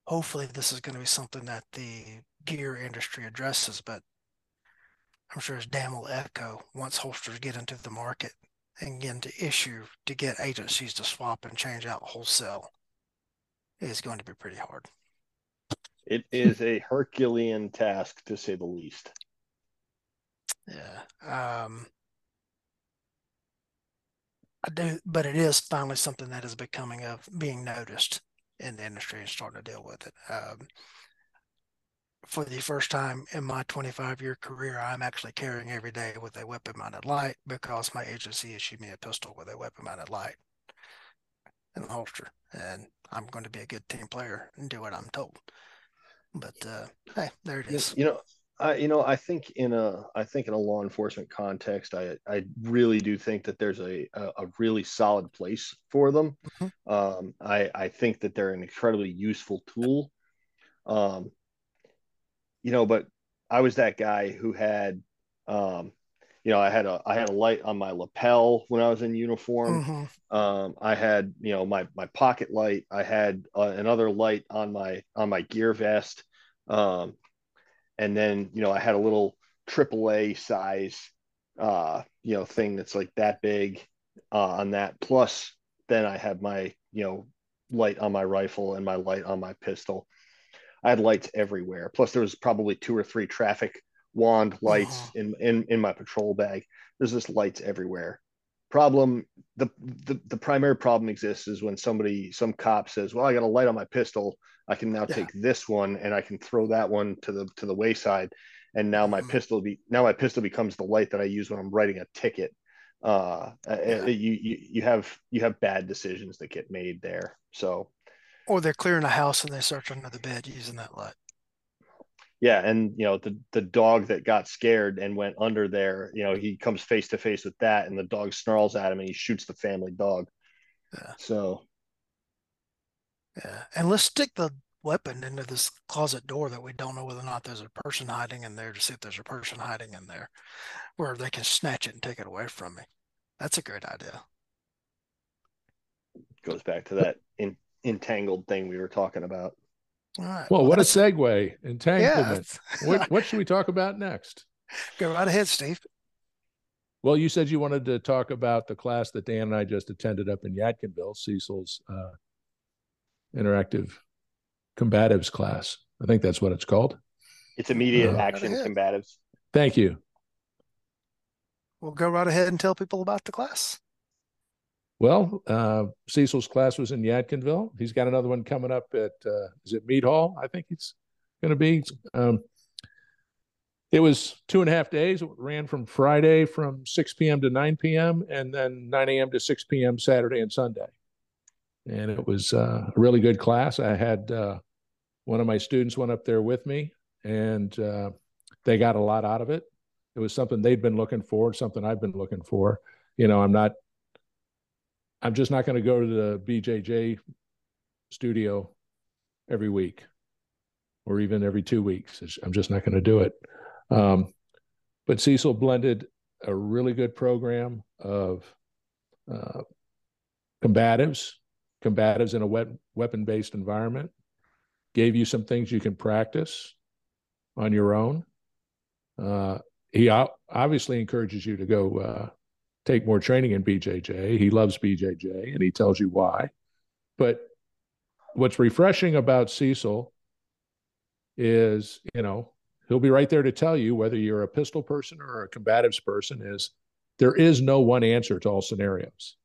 hopefully, this is going to be something that the gear industry addresses, but I'm sure as Dan will echo, once holsters get into the market and get into issue to get agencies to swap and change out wholesale is going to be pretty hard. It is a Herculean task to say the least. Yeah. Um, I do, but it is finally something that is becoming of being noticed in the industry and starting to deal with it. Um, for the first time in my 25 year career, I'm actually carrying every day with a weapon mounted light because my agency issued me a pistol with a weapon mounted light in the holster. And I'm going to be a good team player and do what I'm told. But uh, hey, there it is. You know, I, you know, I think in a, I think in a law enforcement context, I, I really do think that there's a, a, really solid place for them. Mm-hmm. Um, I, I think that they're an incredibly useful tool. Um, you know, but I was that guy who had, um, you know, I had a, I had a light on my lapel when I was in uniform. Mm-hmm. Um, I had, you know, my, my pocket light. I had uh, another light on my, on my gear vest. Um, and then you know I had a little AAA size uh you know thing that's like that big uh, on that. Plus, then I had my you know light on my rifle and my light on my pistol. I had lights everywhere. Plus, there was probably two or three traffic wand lights oh. in, in in my patrol bag. there's just lights everywhere. Problem the, the the primary problem exists is when somebody some cop says, "Well, I got a light on my pistol. I can now yeah. take this one and I can throw that one to the to the wayside." And now my mm-hmm. pistol be now my pistol becomes the light that I use when I'm writing a ticket. Uh, yeah. you, you you have you have bad decisions that get made there. So, or they're clearing a house and they search under the bed using that light yeah and you know the the dog that got scared and went under there you know he comes face to face with that and the dog snarls at him and he shoots the family dog yeah so yeah and let's stick the weapon into this closet door that we don't know whether or not there's a person hiding in there to see if there's a person hiding in there where they can snatch it and take it away from me that's a great idea goes back to that in, entangled thing we were talking about well, well, what a segue. Entanglement. Yeah. what, what should we talk about next? Go right ahead, Steve. Well, you said you wanted to talk about the class that Dan and I just attended up in Yadkinville, Cecil's uh, interactive combatives class. I think that's what it's called. It's immediate uh, action right combatives. Thank you. We'll go right ahead and tell people about the class. Well, uh, Cecil's class was in Yadkinville. He's got another one coming up at uh, is it Mead Hall? I think it's going to be. Um, it was two and a half days. It ran from Friday from 6 p.m. to 9 p.m. and then 9 a.m. to 6 p.m. Saturday and Sunday. And it was uh, a really good class. I had uh, one of my students went up there with me, and uh, they got a lot out of it. It was something they'd been looking for, something I've been looking for. You know, I'm not I'm just not going to go to the BJJ studio every week or even every two weeks. I'm just not going to do it. Um, but Cecil blended a really good program of uh, combatives, combatives in a weapon-based environment. Gave you some things you can practice on your own. Uh, he obviously encourages you to go uh, take more training in BJJ. He loves BJJ and he tells you why. But what's refreshing about Cecil is, you know, he'll be right there to tell you whether you're a pistol person or a combatives person is there is no one answer to all scenarios.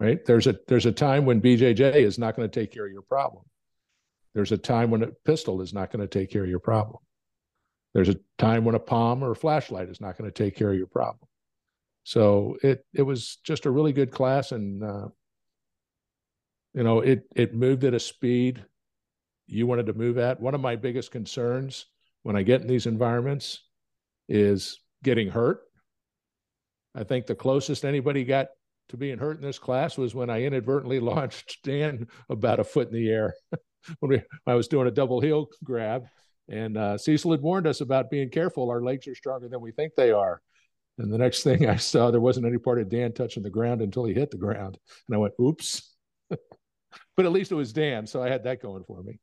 Right? There's a there's a time when BJJ is not going to take care of your problem. There's a time when a pistol is not going to take care of your problem. There's a time when a palm or a flashlight is not going to take care of your problem. So it it was just a really good class, and uh, you know it it moved at a speed you wanted to move at. One of my biggest concerns when I get in these environments is getting hurt. I think the closest anybody got to being hurt in this class was when I inadvertently launched Dan about a foot in the air when we, I was doing a double heel grab. And uh, Cecil had warned us about being careful. Our legs are stronger than we think they are. And the next thing I saw, there wasn't any part of Dan touching the ground until he hit the ground. And I went, oops. but at least it was Dan. So I had that going for me.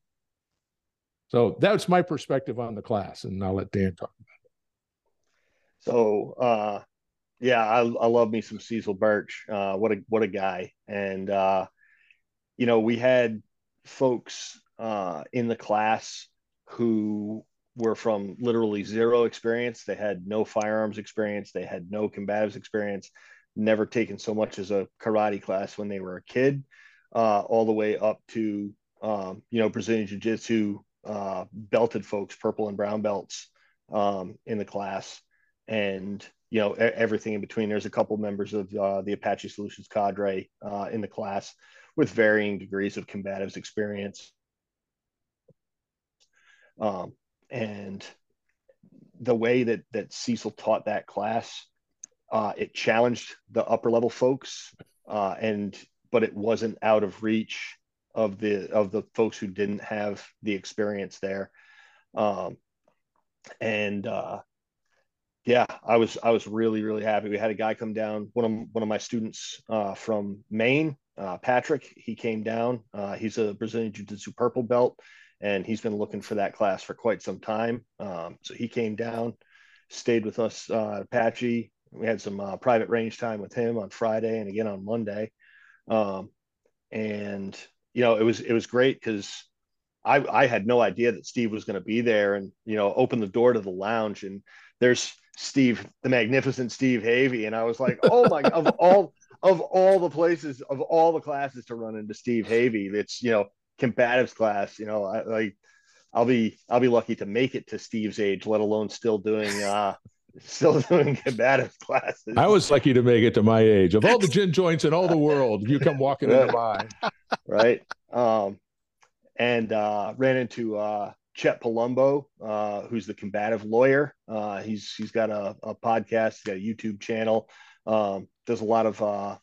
So that's my perspective on the class. And I'll let Dan talk about it. So, uh, yeah, I, I love me some Cecil Burch. Uh, what a what a guy! And uh, you know, we had folks uh, in the class who were from literally zero experience. They had no firearms experience. They had no combatives experience, never taken so much as a karate class when they were a kid, uh, all the way up to, um, you know, Brazilian Jiu Jitsu, uh, belted folks, purple and brown belts um, in the class. And, you know, everything in between. There's a couple members of uh, the Apache Solutions cadre uh, in the class with varying degrees of combatives experience. Um, and the way that that Cecil taught that class, uh, it challenged the upper level folks, uh, and but it wasn't out of reach of the of the folks who didn't have the experience there. Um, and uh, yeah, I was I was really really happy. We had a guy come down. One of one of my students uh, from Maine, uh, Patrick. He came down. Uh, he's a Brazilian Jiu Jitsu purple belt and he's been looking for that class for quite some time. Um, so he came down, stayed with us uh, Apache. We had some uh, private range time with him on Friday and again on Monday. Um, and you know, it was it was great because I I had no idea that Steve was going to be there, and you know, open the door to the lounge, and there's Steve, the magnificent Steve Havey, and I was like, oh my, of all of all the places, of all the classes to run into Steve Havey, it's you know combatives class. You know, I like I'll be I'll be lucky to make it to Steve's age, let alone still doing uh still doing combative classes. I was lucky to make it to my age. Of all the gin joints in all the world, you come walking into mine. Right. Um and uh ran into uh Chet Palumbo, uh, who's the combative lawyer. Uh, he's he's got a, a podcast, he's got a YouTube channel. Um, does a lot of uh, a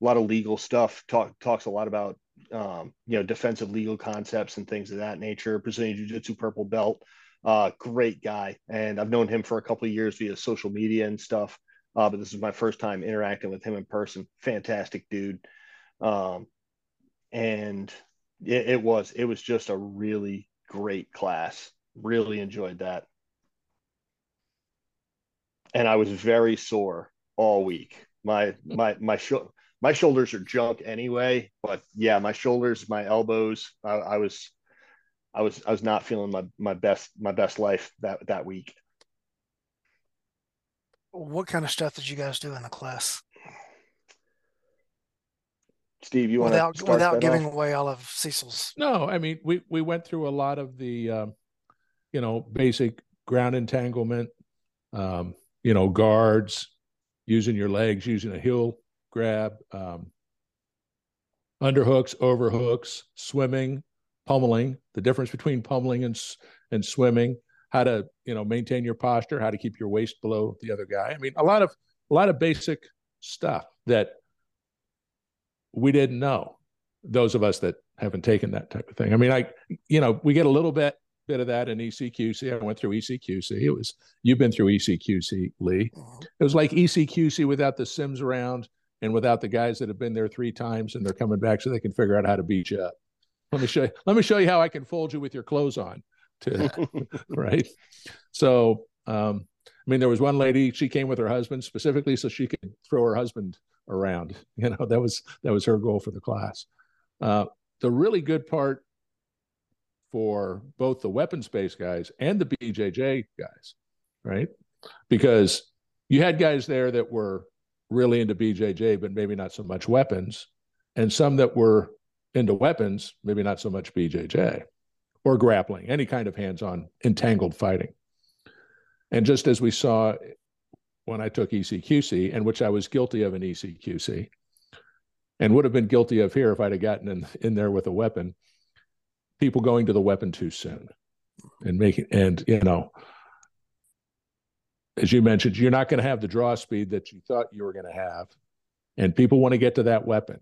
lot of legal stuff. Talk talks a lot about um, you know defensive legal concepts and things of that nature. Brazilian Jiu Jitsu purple belt. Uh, great guy, and I've known him for a couple of years via social media and stuff. Uh, but this is my first time interacting with him in person. Fantastic dude, um, and it, it was it was just a really great class. Really enjoyed that. And I was very sore all week. My my my sh- my shoulders are junk anyway, but yeah, my shoulders, my elbows, I, I was I was I was not feeling my my best my best life that that week. What kind of stuff did you guys do in the class? Steve, you want without without giving off? away all of Cecil's? No, I mean we we went through a lot of the, um, you know, basic ground entanglement, um, you know, guards, using your legs, using a heel grab, um, underhooks, overhooks, swimming, pummeling. The difference between pummeling and and swimming. How to you know maintain your posture. How to keep your waist below the other guy. I mean, a lot of a lot of basic stuff that we didn't know those of us that haven't taken that type of thing. I mean i you know we get a little bit bit of that in ecqc i went through ecqc it was you've been through ecqc lee. Mm-hmm. it was like ecqc without the sims around and without the guys that have been there three times and they're coming back so they can figure out how to beat you up. Let me show you let me show you how i can fold you with your clothes on to right? So um i mean there was one lady she came with her husband specifically so she could throw her husband around. You know, that was that was her goal for the class. Uh, the really good part for both the weapons based guys and the BJJ guys, right? Because you had guys there that were really into BJJ, but maybe not so much weapons, and some that were into weapons, maybe not so much BJJ or grappling, any kind of hands on entangled fighting. And just as we saw when I took ECQC, and which I was guilty of in ECQC, and would have been guilty of here if I'd have gotten in, in there with a weapon. People going to the weapon too soon, and making and you know, as you mentioned, you're not going to have the draw speed that you thought you were going to have, and people want to get to that weapon,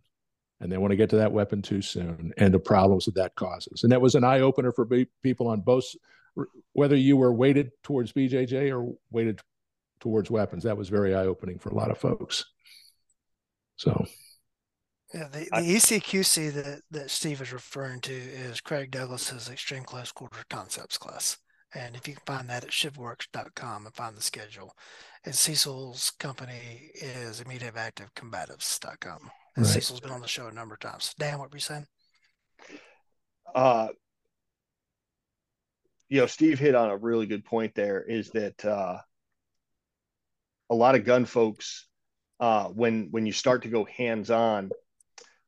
and they want to get to that weapon too soon, and the problems that that causes. And that was an eye opener for people on both, whether you were weighted towards BJJ or weighted towards weapons. That was very eye opening for a lot of folks. So, yeah, the, the ECQC that, that Steve is referring to is Craig Douglas's Extreme Close Quarter Concepts class. And if you can find that at shivworks.com and find the schedule. And Cecil's company is Immediate Action Combatives.com. And right. Cecil's been on the show a number of times. Dan, what were you saying? Uh, you know, Steve hit on a really good point there is that uh, a lot of gun folks uh, when when you start to go hands on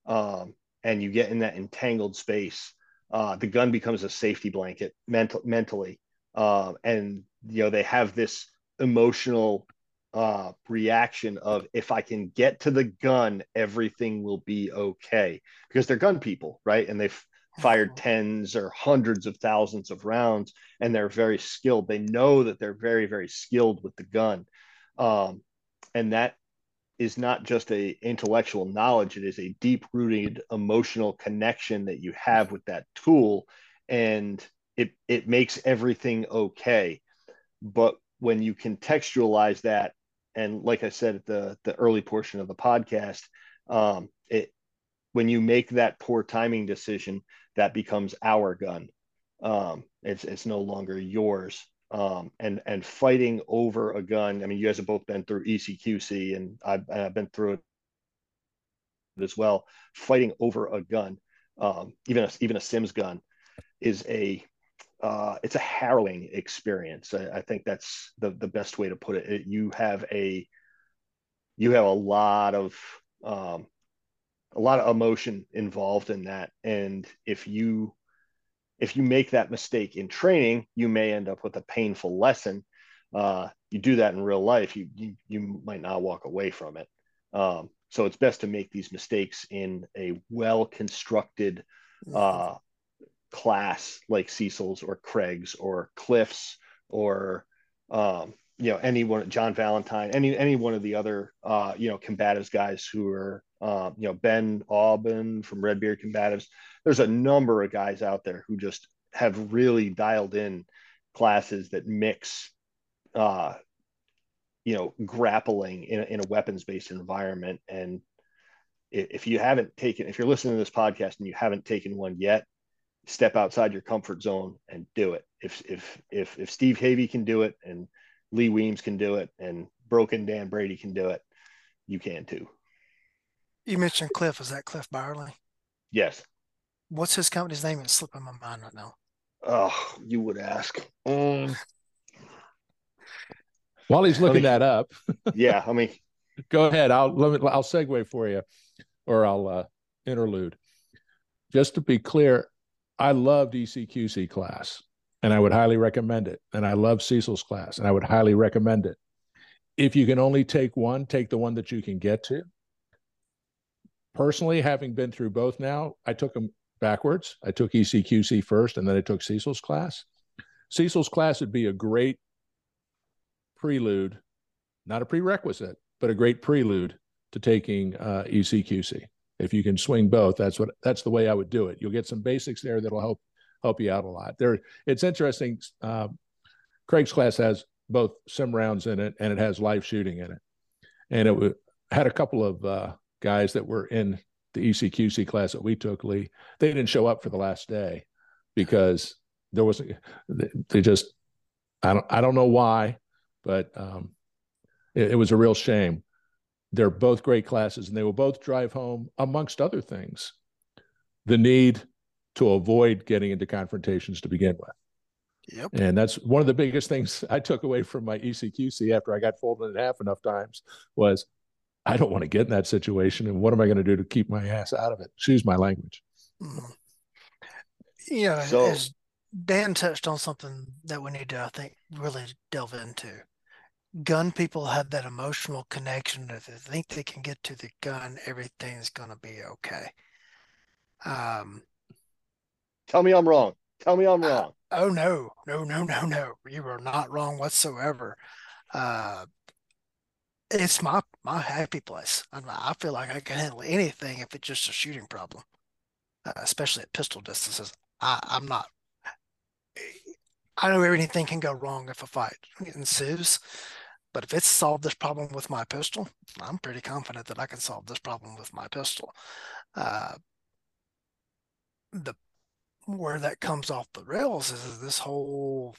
um, and you get in that entangled space, uh, the gun becomes a safety blanket mental, mentally, uh, and you know they have this emotional uh, reaction of if I can get to the gun, everything will be okay because they're gun people, right? And they've fired tens or hundreds of thousands of rounds and they're very skilled. They know that they're very, very skilled with the gun um, and that is not just a intellectual knowledge it is a deep rooted emotional connection that you have with that tool and it it makes everything okay. But when you contextualize that and like i said at the the early portion of the podcast um, it when you make that poor timing decision that becomes our gun. Um, it's it's no longer yours um, and and fighting over a gun. I mean, you guys have both been through ECQC, and I've, I've been through it as well. Fighting over a gun, um, even a, even a Sims gun, is a uh, it's a harrowing experience. I, I, think that's the the best way to put it. it. You have a you have a lot of um, a lot of emotion involved in that, and if you if you make that mistake in training, you may end up with a painful lesson. Uh, you do that in real life, you you, you might not walk away from it. Um, so it's best to make these mistakes in a well constructed uh, class like Cecil's or Craig's or Cliff's or um, you know anyone John Valentine, any any one of the other uh, you know combatives guys who are uh, you know Ben Aubin from Redbeard Combatives. There's a number of guys out there who just have really dialed in classes that mix uh, you know grappling in a, in a weapons based environment and if you haven't taken if you're listening to this podcast and you haven't taken one yet step outside your comfort zone and do it. If if if if Steve Havey can do it and Lee Weems can do it and Broken Dan Brady can do it, you can too. You mentioned Cliff. Is that Cliff Byerly? Yes. What's his company's name? It's slipping my mind right now. Oh, you would ask. Um, While he's looking me, that up, yeah, I mean, go ahead. I'll let me. I'll segue for you, or I'll uh, interlude. Just to be clear, I loved ECQC class and I would highly recommend it. And I love Cecil's class and I would highly recommend it. If you can only take one, take the one that you can get to. Personally, having been through both now, I took them backwards. I took ECQC first and then I took Cecil's class. Cecil's class would be a great prelude, not a prerequisite, but a great prelude to taking uh, ECQC if you can swing both that's what that's the way i would do it you'll get some basics there that'll help help you out a lot. There it's interesting uh, craig's class has both sim rounds in it and it has live shooting in it. And it w- had a couple of uh, guys that were in the ecqc class that we took lee. They didn't show up for the last day because there was they just i don't i don't know why but um, it, it was a real shame. They're both great classes, and they will both drive home, amongst other things, the need to avoid getting into confrontations to begin with. Yep. And that's one of the biggest things I took away from my ECQC after I got folded in half enough times was I don't want to get in that situation. And what am I going to do to keep my ass out of it? Excuse my language. Mm-hmm. Yeah. So, as Dan touched on something that we need to, I think, really delve into gun people have that emotional connection that they think they can get to the gun, everything's going to be okay. Um, Tell me I'm wrong. Tell me I'm uh, wrong. Uh, oh no, no, no, no, no! You are not wrong whatsoever. Uh, it's my my happy place. I, I feel like I can handle anything if it's just a shooting problem, uh, especially at pistol distances. I, I'm not. I know everything can go wrong if a fight ensues, but if it's solved this problem with my pistol, I'm pretty confident that I can solve this problem with my pistol. Uh, the where that comes off the rails is this whole,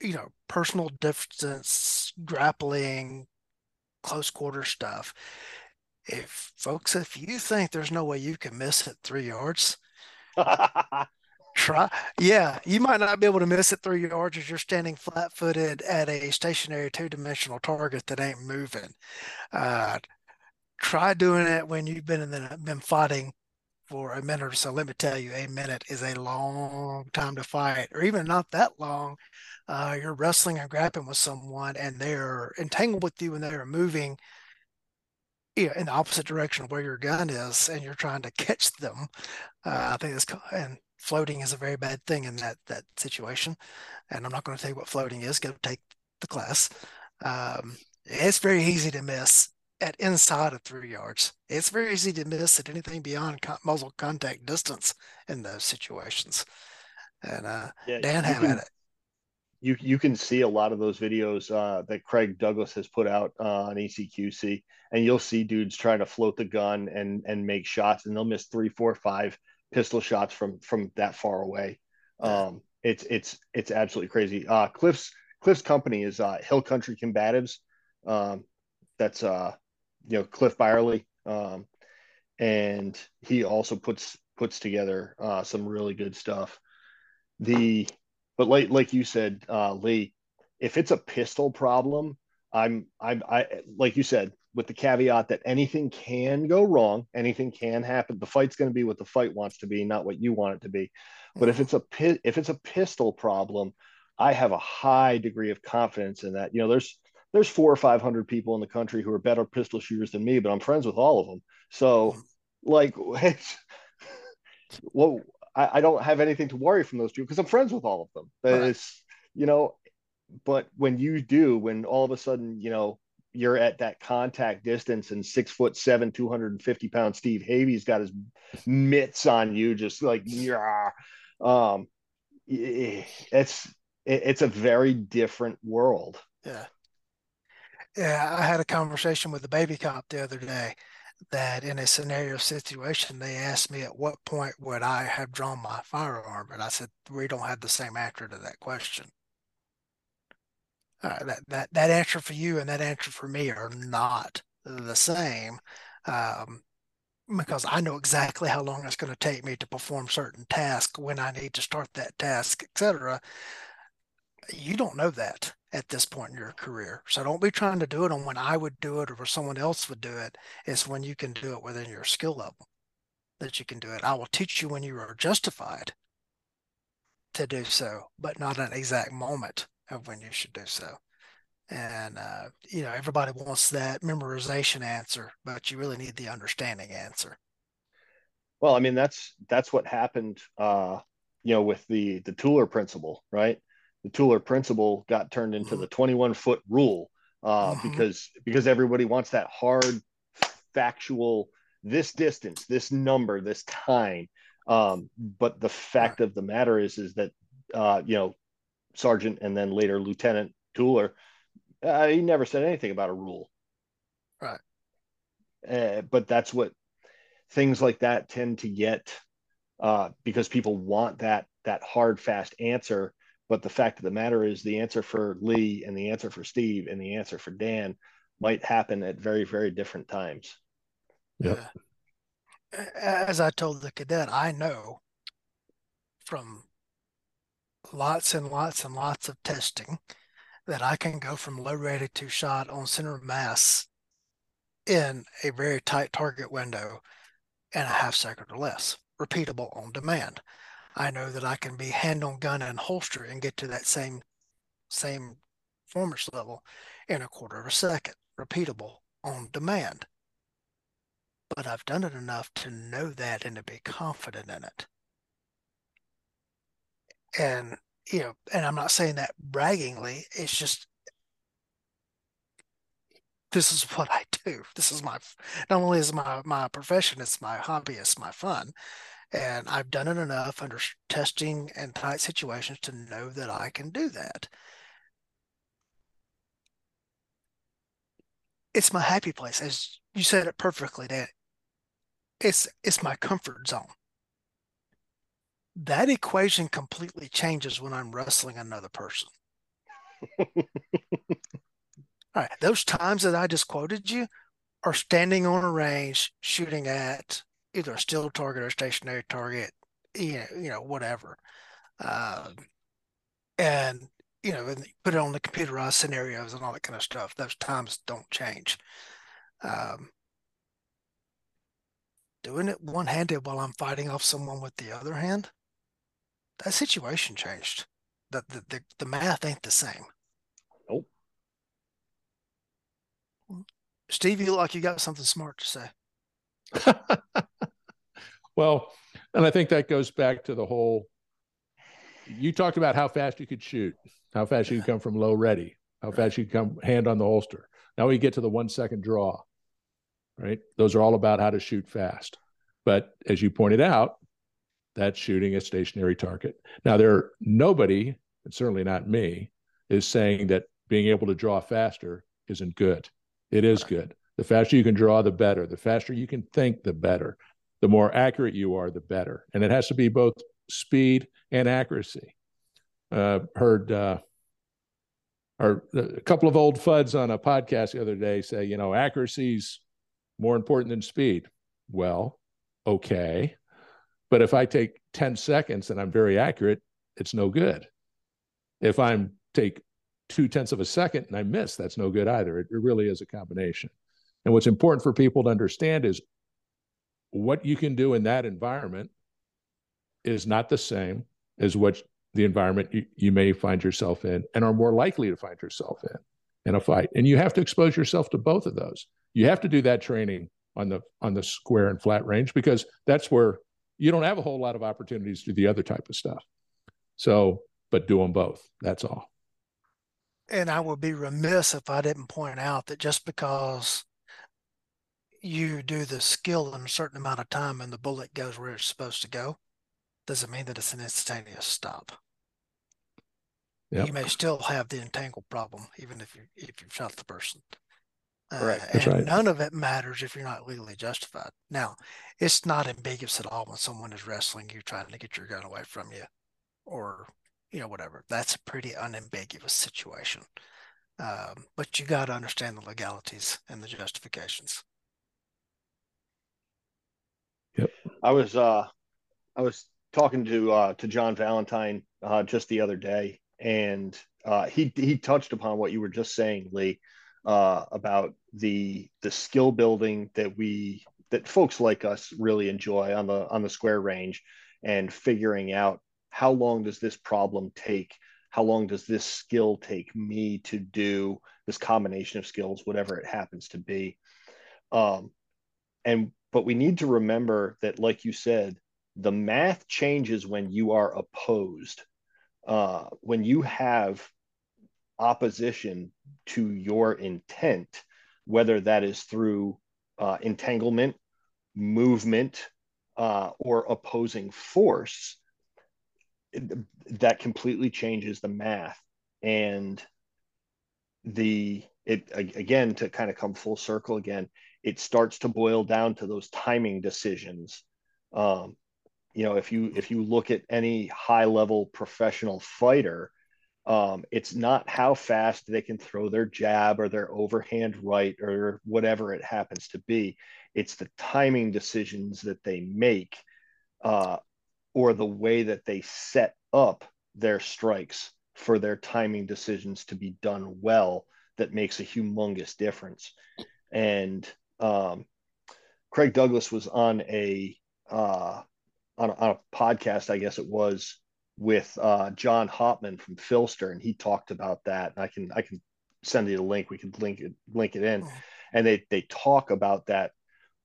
you know, personal distance, grappling, close quarter stuff. If folks, if you think there's no way you can miss it three yards, try yeah you might not be able to miss it three yards as you're standing flat-footed at a stationary two-dimensional target that ain't moving uh, try doing it when you've been in the, been fighting for a minute or so let me tell you a minute is a long time to fight or even not that long uh, you're wrestling and grappling with someone and they're entangled with you and they're moving you know, in the opposite direction of where your gun is and you're trying to catch them uh, i think it's and floating is a very bad thing in that that situation. And I'm not going to tell you what floating is. Go take the class. Um, it's very easy to miss at inside of three yards. It's very easy to miss at anything beyond con- muzzle contact distance in those situations. And uh, yeah, Dan have at it. You you can see a lot of those videos uh, that Craig Douglas has put out uh, on ECQC, and you'll see dudes trying to float the gun and and make shots, and they'll miss three, four, five pistol shots from from that far away. Um, it's it's it's absolutely crazy. Uh, Cliff's Cliff's company is uh, Hill Country Combatives. Um, that's uh, you know Cliff Byerly, um, and he also puts puts together uh, some really good stuff. The but like like you said, uh, Lee, if it's a pistol problem, I'm I'm I like you said with the caveat that anything can go wrong, anything can happen. The fight's going to be what the fight wants to be, not what you want it to be. But if it's a if it's a pistol problem, I have a high degree of confidence in that. You know, there's there's four or five hundred people in the country who are better pistol shooters than me, but I'm friends with all of them. So, like, well, I, I don't have anything to worry from those people because I'm friends with all of them. Right. It's you know, but when you do, when all of a sudden, you know, you're at that contact distance and six foot seven, 250 pound Steve Havey's got his mitts on you, just like, yeah. Um, it's, it's a very different world. Yeah. Yeah. I had a conversation with the baby cop the other day that in a scenario situation, they asked me at what point would I have drawn my firearm? And I said, we don't have the same answer to that question uh, that, that that answer for you and that answer for me are not the same um, because I know exactly how long it's going to take me to perform certain tasks when I need to start that task, etc. You don't know that at this point in your career. So don't be trying to do it on when I would do it or someone else would do it. It's when you can do it within your skill level that you can do it. I will teach you when you are justified to do so, but not an exact moment of when you should do so. And uh, you know, everybody wants that memorization answer, but you really need the understanding answer. Well, I mean, that's that's what happened, uh, you know, with the the Tueller principle, right? The Tueller principle got turned into mm-hmm. the 21 foot rule uh, mm-hmm. because because everybody wants that hard, factual, this distance, this number, this time. Um, but the fact of the matter is, is that uh, you know, sergeant and then later lieutenant Tueller, uh, he never said anything about a rule. Right. Uh, but that's what things like that tend to get uh, because people want that that hard fast answer. But the fact of the matter is, the answer for Lee and the answer for Steve and the answer for Dan might happen at very very different times. Yeah. As I told the cadet, I know from lots and lots and lots of testing that I can go from low ready to shot on center mass in a very tight target window in a half second or less, repeatable on demand. I know that I can be hand on gun and holster and get to that same same performance level in a quarter of a second, repeatable on demand. But I've done it enough to know that and to be confident in it and you know, and I'm not saying that braggingly. It's just this is what I do. This is my not only is my my profession, it's my hobby, it's my fun, and I've done it enough under testing and tight situations to know that I can do that. It's my happy place, as you said it perfectly, Dan. It's it's my comfort zone that equation completely changes when I'm wrestling another person. All right, those times that I just quoted you are standing on a range shooting at either a still target or stationary target, you know, you know whatever. Um, and you know, and put it on the computerized scenarios and all that kind of stuff. Those times don't change. Um, doing it one handed while I'm fighting off someone with the other hand, that situation changed. The, the, the, the math ain't the same. Nope. Steve, you look like you got something smart to say. well, and I think that goes back to the whole you talked about how fast you could shoot, how fast you could come from low ready, how fast you could come hand on the holster. Now we get to the one second draw, right? Those are all about how to shoot fast. But as you pointed out, that's shooting a stationary target. Now, there nobody, and certainly not me, is saying that being able to draw faster isn't good. It is good. The faster you can draw, the better. The faster you can think, the better. The more accurate you are, the better. And it has to be both speed and accuracy. Uh, heard uh, or a couple of old fuds on a podcast the other day say, you know, accuracy's more important than speed. Well, okay. But if I take 10 seconds and I'm very accurate, it's no good. If I'm take two tenths of a second and I miss, that's no good either. It, it really is a combination. And what's important for people to understand is what you can do in that environment is not the same as what the environment you, you may find yourself in and are more likely to find yourself in in a fight. And you have to expose yourself to both of those. You have to do that training on the on the square and flat range because that's where you don't have a whole lot of opportunities to do the other type of stuff. So, but do them both. That's all. And I would be remiss if I didn't point out that just because you do the skill in a certain amount of time and the bullet goes where it's supposed to go, doesn't mean that it's an instantaneous stop. Yep. You may still have the entangled problem, even if you if you've shot the person. Uh, and right. none of it matters if you're not legally justified. Now, it's not ambiguous at all when someone is wrestling you, trying to get your gun away from you, or you know whatever. That's a pretty unambiguous situation. Um, but you got to understand the legalities and the justifications. Yep. I was uh, I was talking to uh, to John Valentine uh, just the other day, and uh, he he touched upon what you were just saying, Lee, uh, about the the skill building that we that folks like us really enjoy on the on the square range, and figuring out how long does this problem take, how long does this skill take me to do this combination of skills, whatever it happens to be, um, and but we need to remember that, like you said, the math changes when you are opposed. Uh, when you have opposition to your intent, whether that is through uh, entanglement, movement, uh, or opposing force, that completely changes the math. And the it again to kind of come full circle again, it starts to boil down to those timing decisions. Um, you know, if you if you look at any high level professional fighter, um, it's not how fast they can throw their jab or their overhand right or whatever it happens to be. It's the timing decisions that they make uh, or the way that they set up their strikes for their timing decisions to be done well that makes a humongous difference. And um, Craig Douglas was on a uh, on a, on a podcast, I guess it was, with uh, John Hauptman from PHLster, and he talked about that. And I can I can send you the link. We can link it link it in, and they they talk about that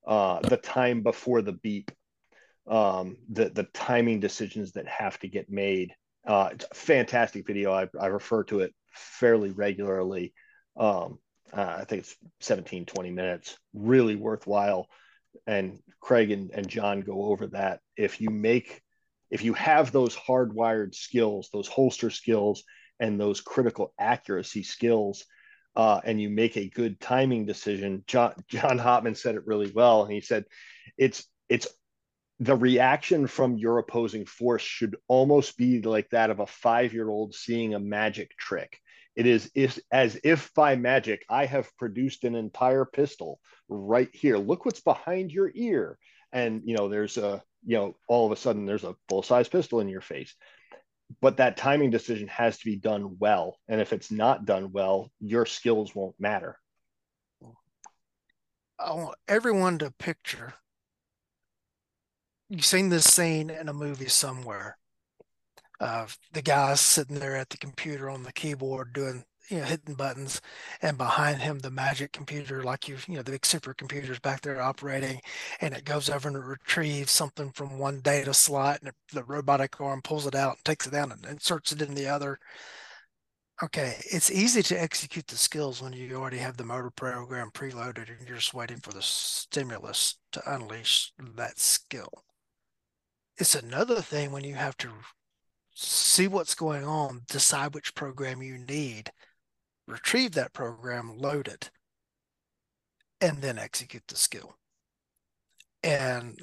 uh, the time before the beep, um, the the timing decisions that have to get made. Uh, it's a fantastic video. I, I refer to it fairly regularly. Um, uh, I think it's 17, 20 minutes. Really worthwhile and Craig and, and John go over that. If you make, if you have those hardwired skills, those holster skills, and those critical accuracy skills, uh, and you make a good timing decision, John John Hauptman said it really well, and he said, it's it's the reaction from your opposing force should almost be like that of a five year old seeing a magic trick. It is, as if by magic I have produced an entire pistol right here. Look what's behind your ear. And you know, there's a you know, all of a sudden there's a full-size pistol in your face. But that timing decision has to be done well. And if it's not done well, your skills won't matter. I want everyone to picture you've seen this scene in a movie somewhere uh, the guy's sitting there at the computer on the keyboard doing you know hitting buttons and behind him the magic computer like you you know the big supercomputers back there operating and it goes over and retrieves something from one data slot and the robotic arm pulls it out and takes it down and inserts it in the other. Okay it's easy to execute the skills when you already have the motor program preloaded and you're just waiting for the stimulus to unleash that skill. It's another thing when you have to see what's going on, decide which program you need, retrieve that program, load it, and then execute the skill. And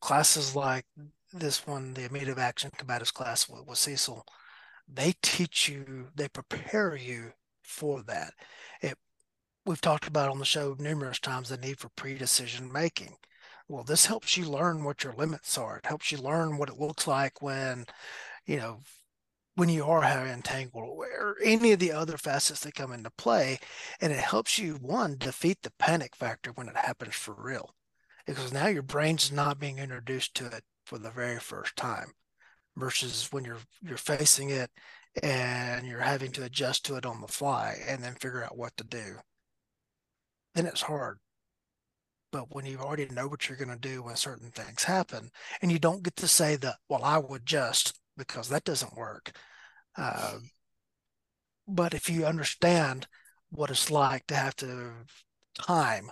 classes like this one, the immediate action combatives class with, with Cecil, they teach you, they prepare you for that. It, we've talked about on the show numerous times the need for pre-decision making. Well, this helps you learn what your limits are. It helps you learn what it looks like when, you know, when you are entangled or any of the other facets that come into play. And it helps you, one, defeat the panic factor when it happens for real. Because now your brain's not being introduced to it for the very first time versus when you're you're facing it and you're having to adjust to it on the fly and then figure out what to do. Then it's hard. But when you already know what you're going to do when certain things happen, and you don't get to say that, well, I would just, because that doesn't work. Uh, but if you understand what it's like to have to time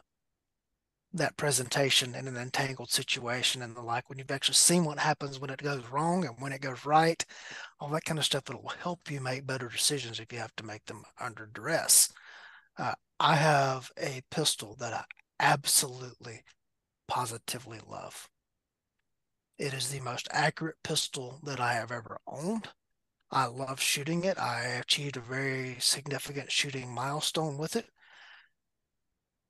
that presentation in an entangled situation and the like, when you've actually seen what happens when it goes wrong and when it goes right, all that kind of stuff will help you make better decisions if you have to make them under duress. Uh, I have a pistol that I absolutely, positively love. It is the most accurate pistol that I have ever owned. I love shooting it. I achieved a very significant shooting milestone with it.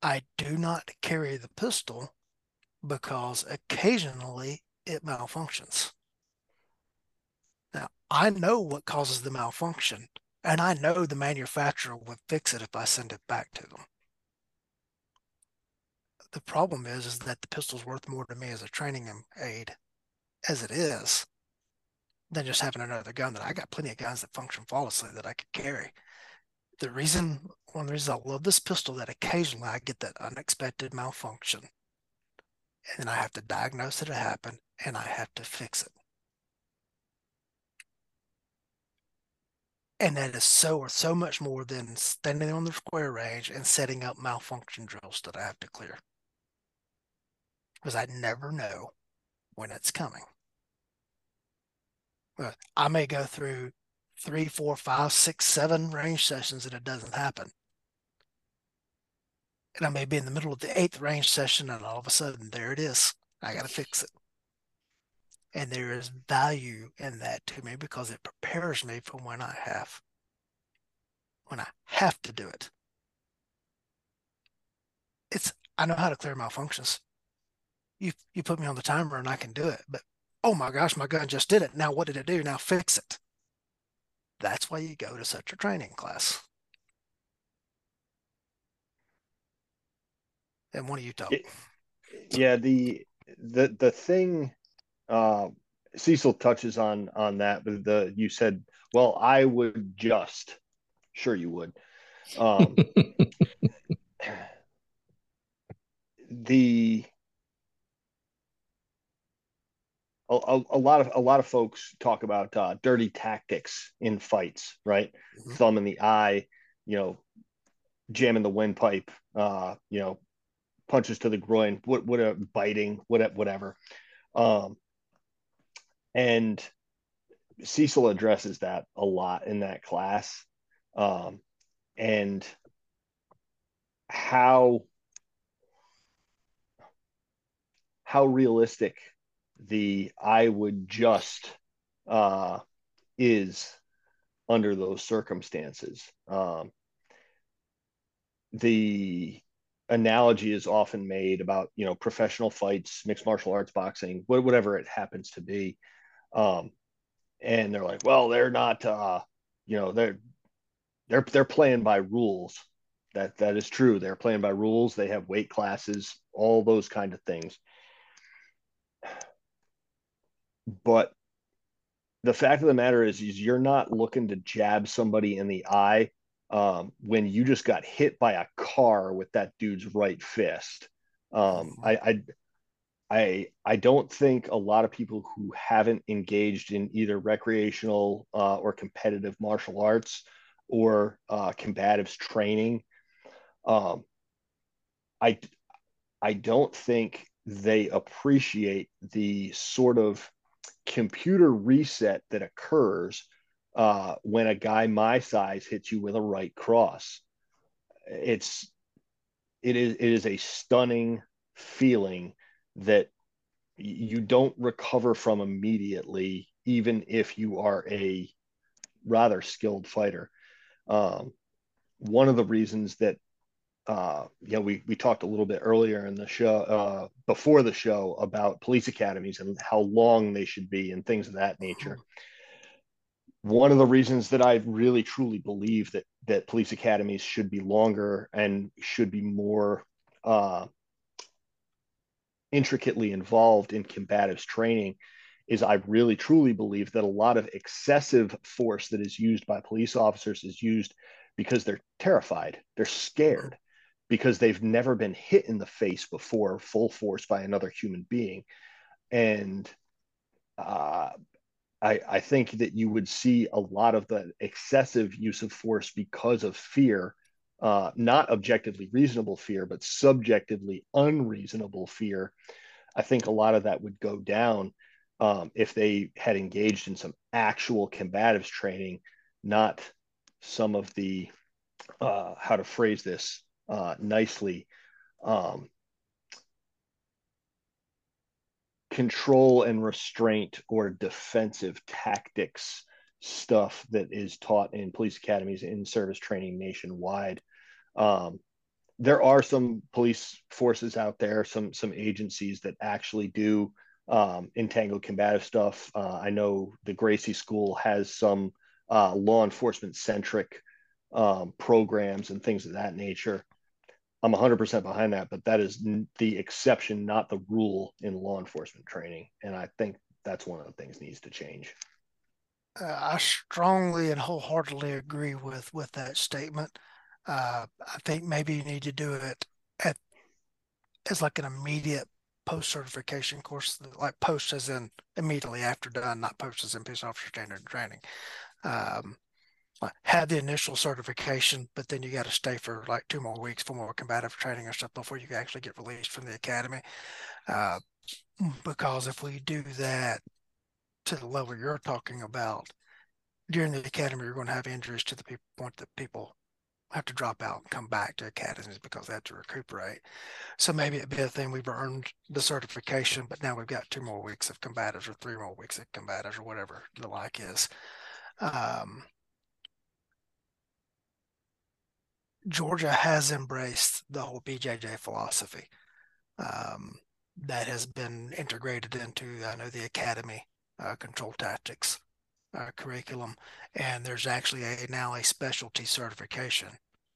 I do not carry the pistol because occasionally it malfunctions. Now, I know what causes the malfunction, and I know the manufacturer would fix it if I send it back to them. The problem is, is that the pistol's worth more to me as a training aid as it is than just having another gun that I got plenty of guns that function flawlessly that I could carry. The reason, one of the reasons I love this pistol that occasionally I get that unexpected malfunction and then I have to diagnose that it happened and I have to fix it. And that is so or so much more than standing on the square range and setting up malfunction drills that I have to clear. Because I never know when it's coming. I may go through three, four, five, six, seven range sessions and it doesn't happen. And I may be in the middle of the eighth range session and all of a sudden there it is. I got to fix it. And there is value in that to me because it prepares me for when I have, when I have to do it. It's, I know how to clear malfunctions. You, you put me on the timer and I can do it, but oh my gosh, my gun just did it. Now what did it do? Now fix it. That's why you go to such a training class. And what do you talk? Yeah, the the the thing uh, Cecil touches on on that, but the you said, well, I would just, sure you would. Um, the a, a, lot of a lot of folks talk about uh, dirty tactics in fights, right? Mm-hmm. Thumb in the eye, you know, jamming the windpipe, uh, you know, punches to the groin, what what a biting, what whatever. Um, and Cecil addresses that a lot in that class, um, and how how realistic the I would just uh, is under those circumstances. Um, the analogy is often made about you know professional fights, mixed martial arts, boxing, whatever it happens to be, um, and they're like, well, they're not, uh, you know, they're they're they're playing by rules. That that is true. They're playing by rules. They have weight classes, all those kind of things but the fact of the matter is, is you're not looking to jab somebody in the eye um, when you just got hit by a car with that dude's right fist. Um, I, I, I, I don't think a lot of people who haven't engaged in either recreational uh, or competitive martial arts or uh, combatives training, um, I, I don't think they appreciate the sort of computer reset that occurs uh, when a guy my size hits you with a right cross. It's it is it is a stunning feeling that you don't recover from immediately, even if you are a rather skilled fighter. Um, one of the reasons that uh, you know, we we talked a little bit earlier in the show, uh, before the show, about police academies and how long they should be and things of that nature. one of the reasons that I really truly believe that that police academies should be longer and should be more uh, intricately involved in combatives training is I really truly believe that a lot of excessive force that is used by police officers is used because they're terrified, they're scared, because they've never been hit in the face before full force by another human being. And uh, I, I think that you would see a lot of the excessive use of force because of fear, uh, not objectively reasonable fear, but subjectively unreasonable fear. I think a lot of that would go down um, if they had engaged in some actual combatives training, not some of the uh, how to phrase this uh, nicely um, control and restraint or defensive tactics stuff that is taught in police academies in service training nationwide. Um, there are some police forces out there, some some agencies that actually do um, entangled combative stuff. Uh, I know the Gracie School has some uh, law enforcement centric um, programs and things of that nature. I'm 100% behind that, but that is the exception, not the rule in law enforcement training. And I think that's one of the things needs to change. Uh, I strongly and wholeheartedly agree with with that statement. Uh, I think maybe you need to do it at as like an immediate post certification course, like post as in immediately after done, not post as in peace officer standard training. Um, had the initial certification, but then you got to stay for like two more weeks for more combative training or stuff before you actually get released from the academy. Uh, because if we do that to the level you're talking about during the academy, you're going to have injuries to the people, point that people have to drop out and come back to academies because they have to recuperate. So maybe it'd be a thing we've earned the certification, but now we've got two more weeks of combatives or three more weeks of combatives or whatever the like is. Um, Georgia has embraced the whole BJJ philosophy um, that has been integrated into, I know, the academy uh, control tactics uh, curriculum, and there's actually a now a specialty certification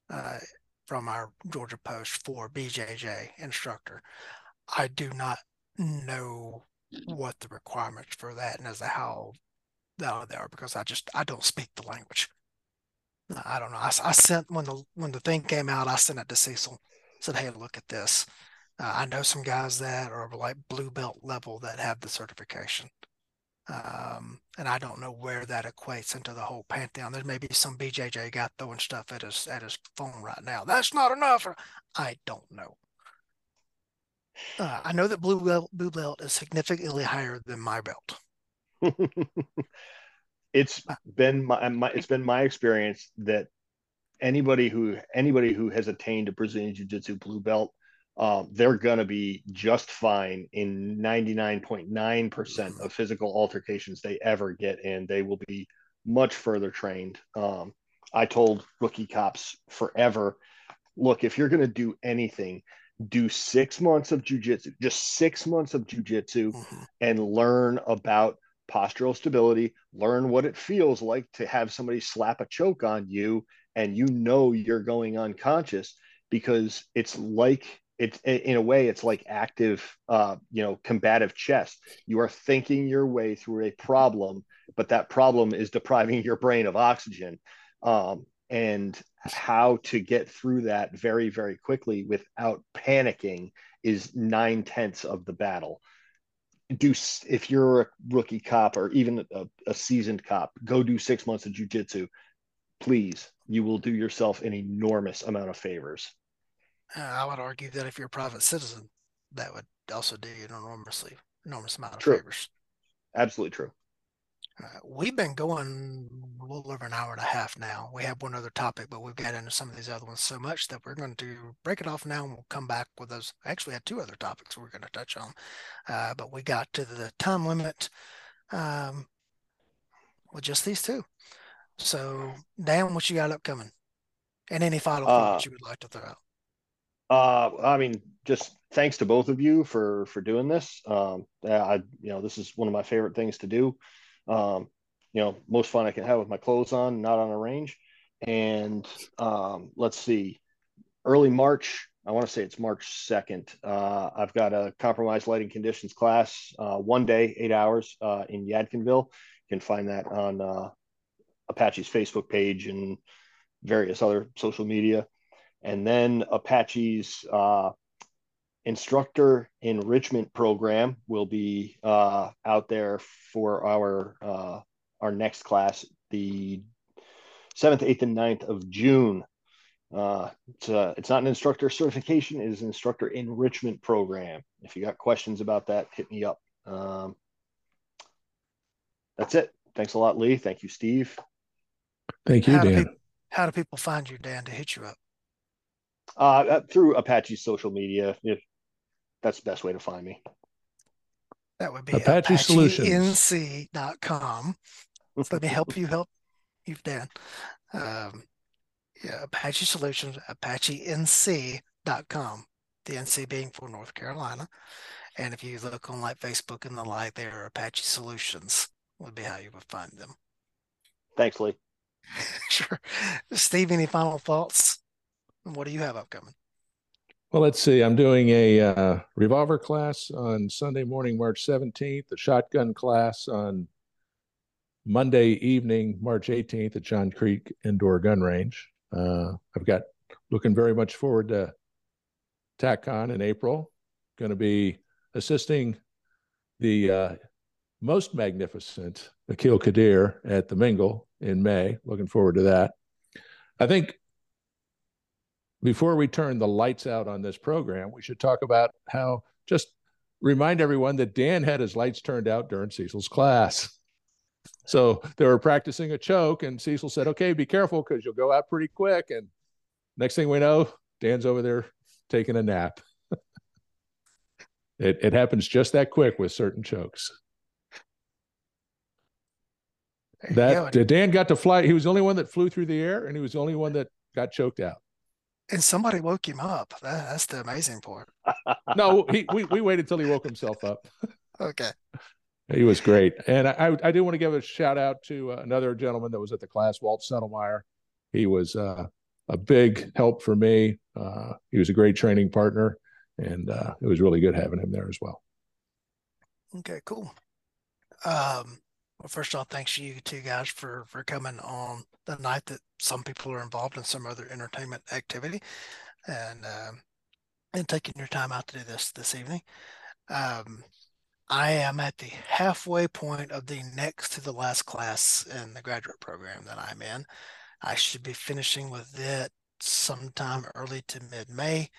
uh, from our Georgia Post for BJJ instructor. I do not know what the requirements for that and as to how they are because I just I don't speak the language. I don't know. I, I, sent when the when the thing came out, I sent it to Cecil. Said, "Hey, look at this. Uh, I know some guys that are like blue belt level that have the certification, um, and I don't know where that equates into the whole pantheon. There may be some BJJ guy throwing stuff at his at his phone right now. That's not enough. I don't know. Uh, I know that blue belt blue belt is significantly higher than my belt. it's been my, my it's been my experience that anybody who anybody who has attained a Brazilian Jiu Jitsu blue belt, um, they're gonna be just fine in 99.9% of physical altercations they ever get in. They will be much further trained. Um, I told rookie cops forever, look, if you're gonna do anything, do six months of jujitsu, just six months of jujitsu, mm-hmm. and learn about postural stability, learn what it feels like to have somebody slap a choke on you and you know you're going unconscious because it's like it's in a way it's like active uh, you know combative chess. You are thinking your way through a problem but that problem is depriving your brain of oxygen. Um, and how to get through that very very quickly without panicking is nine tenths of the battle do if you're a rookie cop or even a, a seasoned cop, go do six months of jujitsu. Please, you will do yourself an enormous amount of favors. Uh, I would argue that if you're a private citizen, that would also do you an enormously enormous amount of true. favors. Absolutely true. Uh, we've been going a little over an hour and a half now. We have one other topic, but we've got into some of these other ones so much that we're going to break it off now and we'll come back with those. I Actually, had two other topics we're going to touch on, uh, but we got to the time limit um, with just these two. So, Dan, what you got upcoming? And any final uh, thoughts you would like to throw out? Uh, I mean, just thanks to both of you for for doing this. Um, I, you know, this is one of my favorite things to do. Um, you know, most fun I can have with my clothes on, not on a range. And um, let's see, early March, I want to say it's March 2nd. Uh, I've got a compromised lighting conditions class, uh, one day, eight hours uh, in Yadkinville. You can find that on uh, Apache's Facebook page and various other social media. And then Apache's uh, instructor enrichment program will be uh, out there for our uh, our next class, the seventh, eighth, and 9th of June. Uh, it's uh, it's not an instructor certification; it is an instructor enrichment program. If you got questions about that, hit me up. Um, that's it. Thanks a lot, Lee. Thank you, Steve. Thank you, How do, Dan. people, how do people find you, Dan, to hit you up? Uh, through Apache social media. If that's the best way to find me. That would be Apache Solutions. ApacheNC.com. So let me help you help you, Dan. Um, yeah, Apache Solutions, ApacheNC.com. The NC being for North Carolina. And if you look on like Facebook and the like, there are Apache Solutions would be how you would find them. Thanks, Lee. sure. Steve, any final thoughts? What do you have upcoming? Well, let's see. I'm doing a uh, revolver class on Sunday morning, March 17th, the shotgun class on Monday evening, March 18th at John Creek Indoor Gun Range. Uh, I've got looking very much forward to TACCON in April. Going to be assisting the uh, most magnificent Akil Kadir at the Mingle in May. Looking forward to that. I think before we turn the lights out on this program, we should talk about how just remind everyone that Dan had his lights turned out during Cecil's class. So they were practicing a choke, and Cecil said, Okay, be careful because you'll go out pretty quick. And next thing we know, Dan's over there taking a nap. it, it happens just that quick with certain chokes. That. Dan got to fly. He was the only one that flew through the air, and he was the only one that got choked out. And somebody woke him up. That, that's the amazing part. no, he, we we waited till he woke himself up. okay. He was great, and I I do want to give a shout out to uh, another gentleman that was at the class, Walt Settlemeyer. He was uh, a big help for me. Uh, he was a great training partner, and uh, it was really good having him there as well. Okay, cool. Um, well, first off, thanks you two guys for for coming on the night that some people are involved in some other entertainment activity, and um, and taking your time out to do this this evening. Um, I am at the halfway point of the next to the last class in the graduate program that I'm in. I should be finishing with it sometime early to mid May.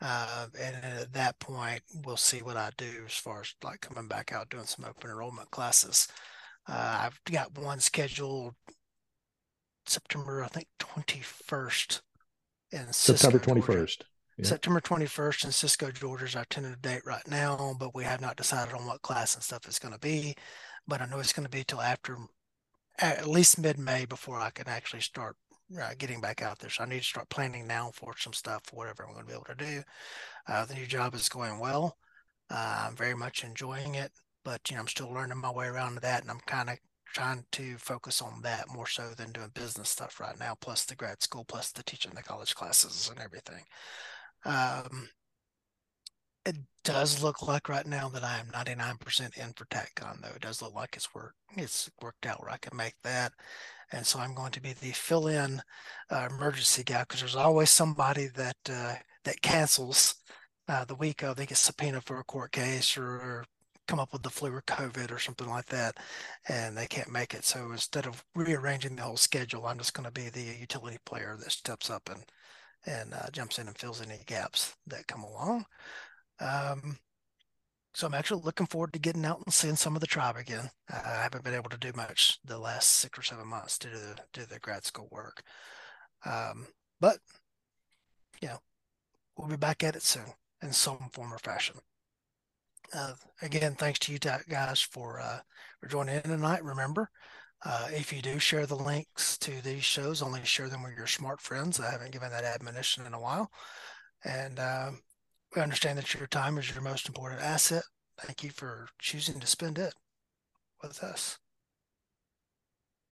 Uh, and at that point, we'll see what I do as far as like coming back out doing some open enrollment classes. Uh, I've got one scheduled September, I think, 21st in September 21st. Yeah. September 21st in Cisco, Georgia is our tentative date right now, but we have not decided on what class and stuff it's going to be. But I know it's going to be till after at least mid May before I can actually start uh, getting back out there. So I need to start planning now for some stuff, for whatever I'm going to be able to do. Uh, the new job is going well. Uh, I'm very much enjoying it but you know, I'm still learning my way around to that, and I'm kind of trying to focus on that more so than doing business stuff right now, plus the grad school, plus the teaching the college classes and everything. Um, it does look like right now that I am 99% in for TACCON, though. It does look like it's worked. It's worked out where I can make that, and so I'm going to be the fill-in uh, emergency guy because there's always somebody that uh, that cancels uh, the week of they get subpoenaed for a court case or, or come up with the flu or COVID or something like that, and they can't make it. So instead of rearranging the whole schedule, I'm just going to be the utility player that steps up and and uh, jumps in and fills any gaps that come along. Um, so I'm actually looking forward to getting out and seeing some of the tribe again. I haven't been able to do much the last six or seven months due to the, due to the grad school work. Um, but, you know, we'll be back at it soon in some form or fashion. Uh, again, thanks to you guys for uh, for joining in tonight. Remember, uh, if you do share the links to these shows, only share them with your smart friends. I haven't given that admonition in a while, and um, we understand that your time is your most important asset. Thank you for choosing to spend it with us.